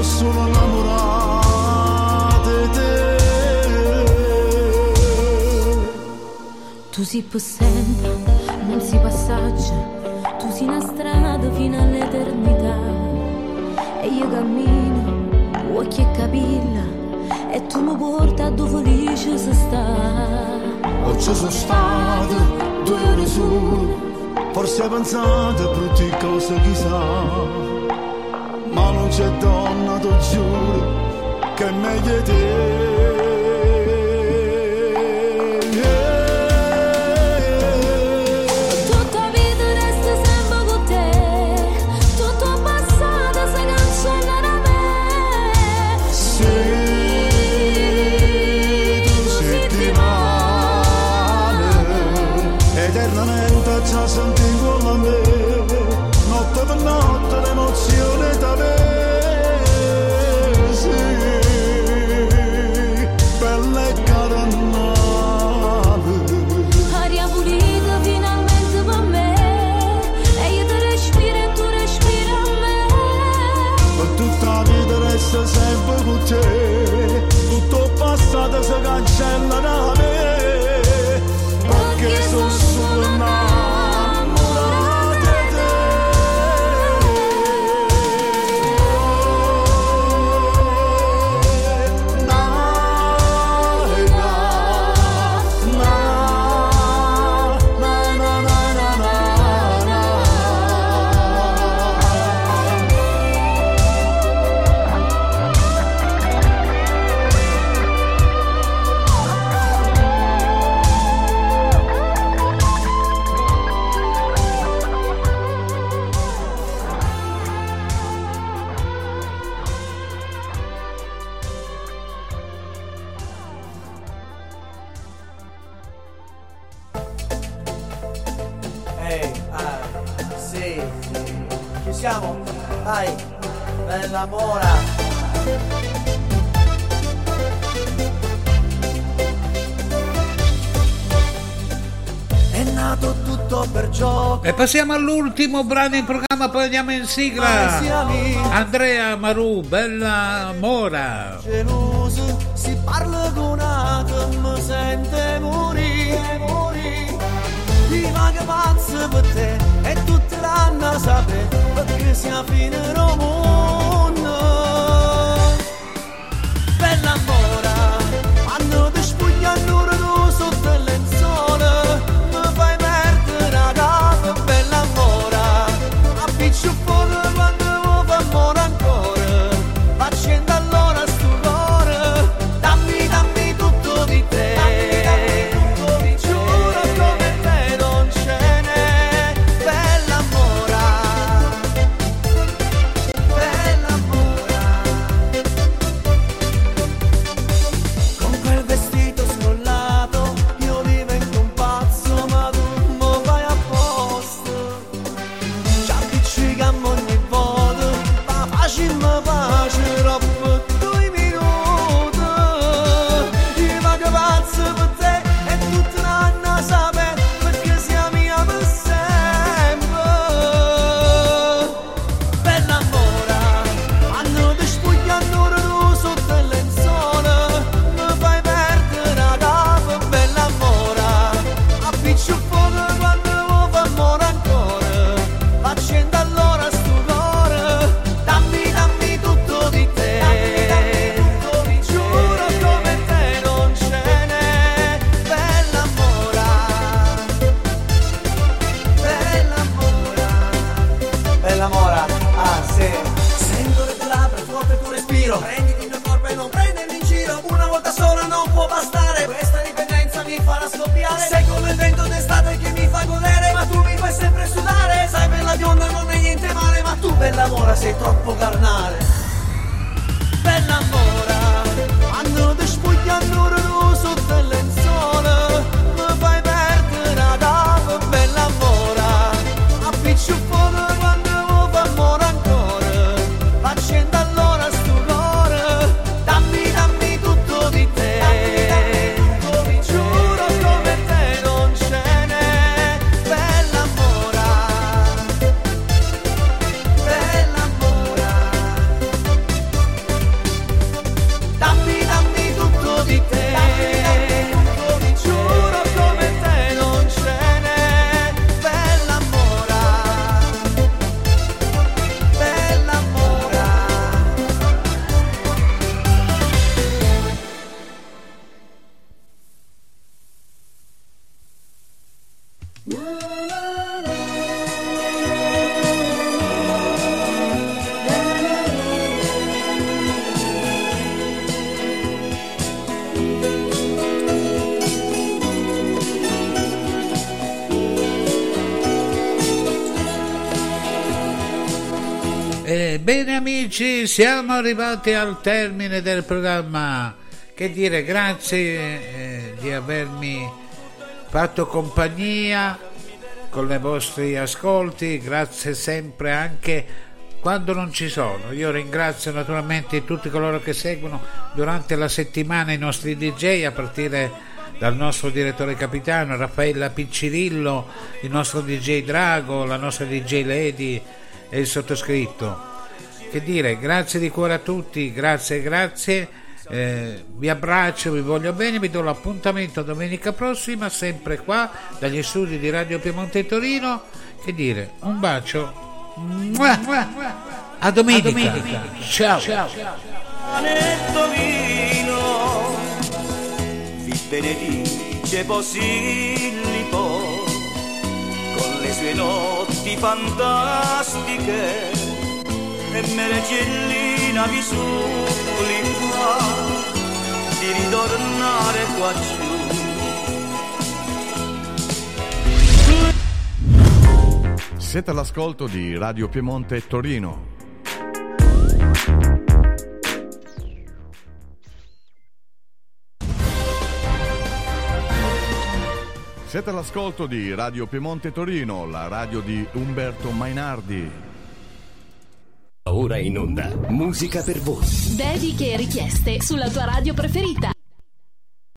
sono innamorata di te. Tu si possente, non si passaggia, tu sei una strada fino all'eternità. E io cammino, occhi e capilla e tu mi porta dove dice se sta. O ci sono state due ore su, forse pensate a brutte cose chissà c'è donna, tu giuro che è meglio di te. Passiamo all'ultimo brano in programma, poi andiamo in sigla. Andrea Maru, bella mora. Geloso, si parla con una sente morire, morire. Viva per te, e tutta l'anno sapete, perché siamo fine romore. Ebbene amici, siamo arrivati al termine del programma. Che dire, grazie eh, di avermi fatto compagnia con i vostri ascolti, grazie sempre anche quando non ci sono. Io ringrazio naturalmente tutti coloro che seguono durante la settimana i nostri DJ a partire dal nostro direttore capitano Raffaella Piccirillo, il nostro DJ Drago, la nostra DJ Lady e il sottoscritto. Che dire, grazie di cuore a tutti, grazie, grazie. Eh, vi abbraccio, vi voglio bene, vi do l'appuntamento domenica prossima, sempre qua dagli studi di Radio Piemonte Torino. Che dire, un bacio. Mua, mua. A domenica. A domenica. Ciao. Anetto vino, vi benedice Posillipo, con le sue notti fantastiche, e Meregellina vi supplica di ritornare qua giù. Siete all'ascolto di Radio Piemonte Torino. Siete all'ascolto di Radio Piemonte Torino, la radio di Umberto Mainardi. Ora in onda, musica per voi. Dediche e richieste sulla tua radio preferita.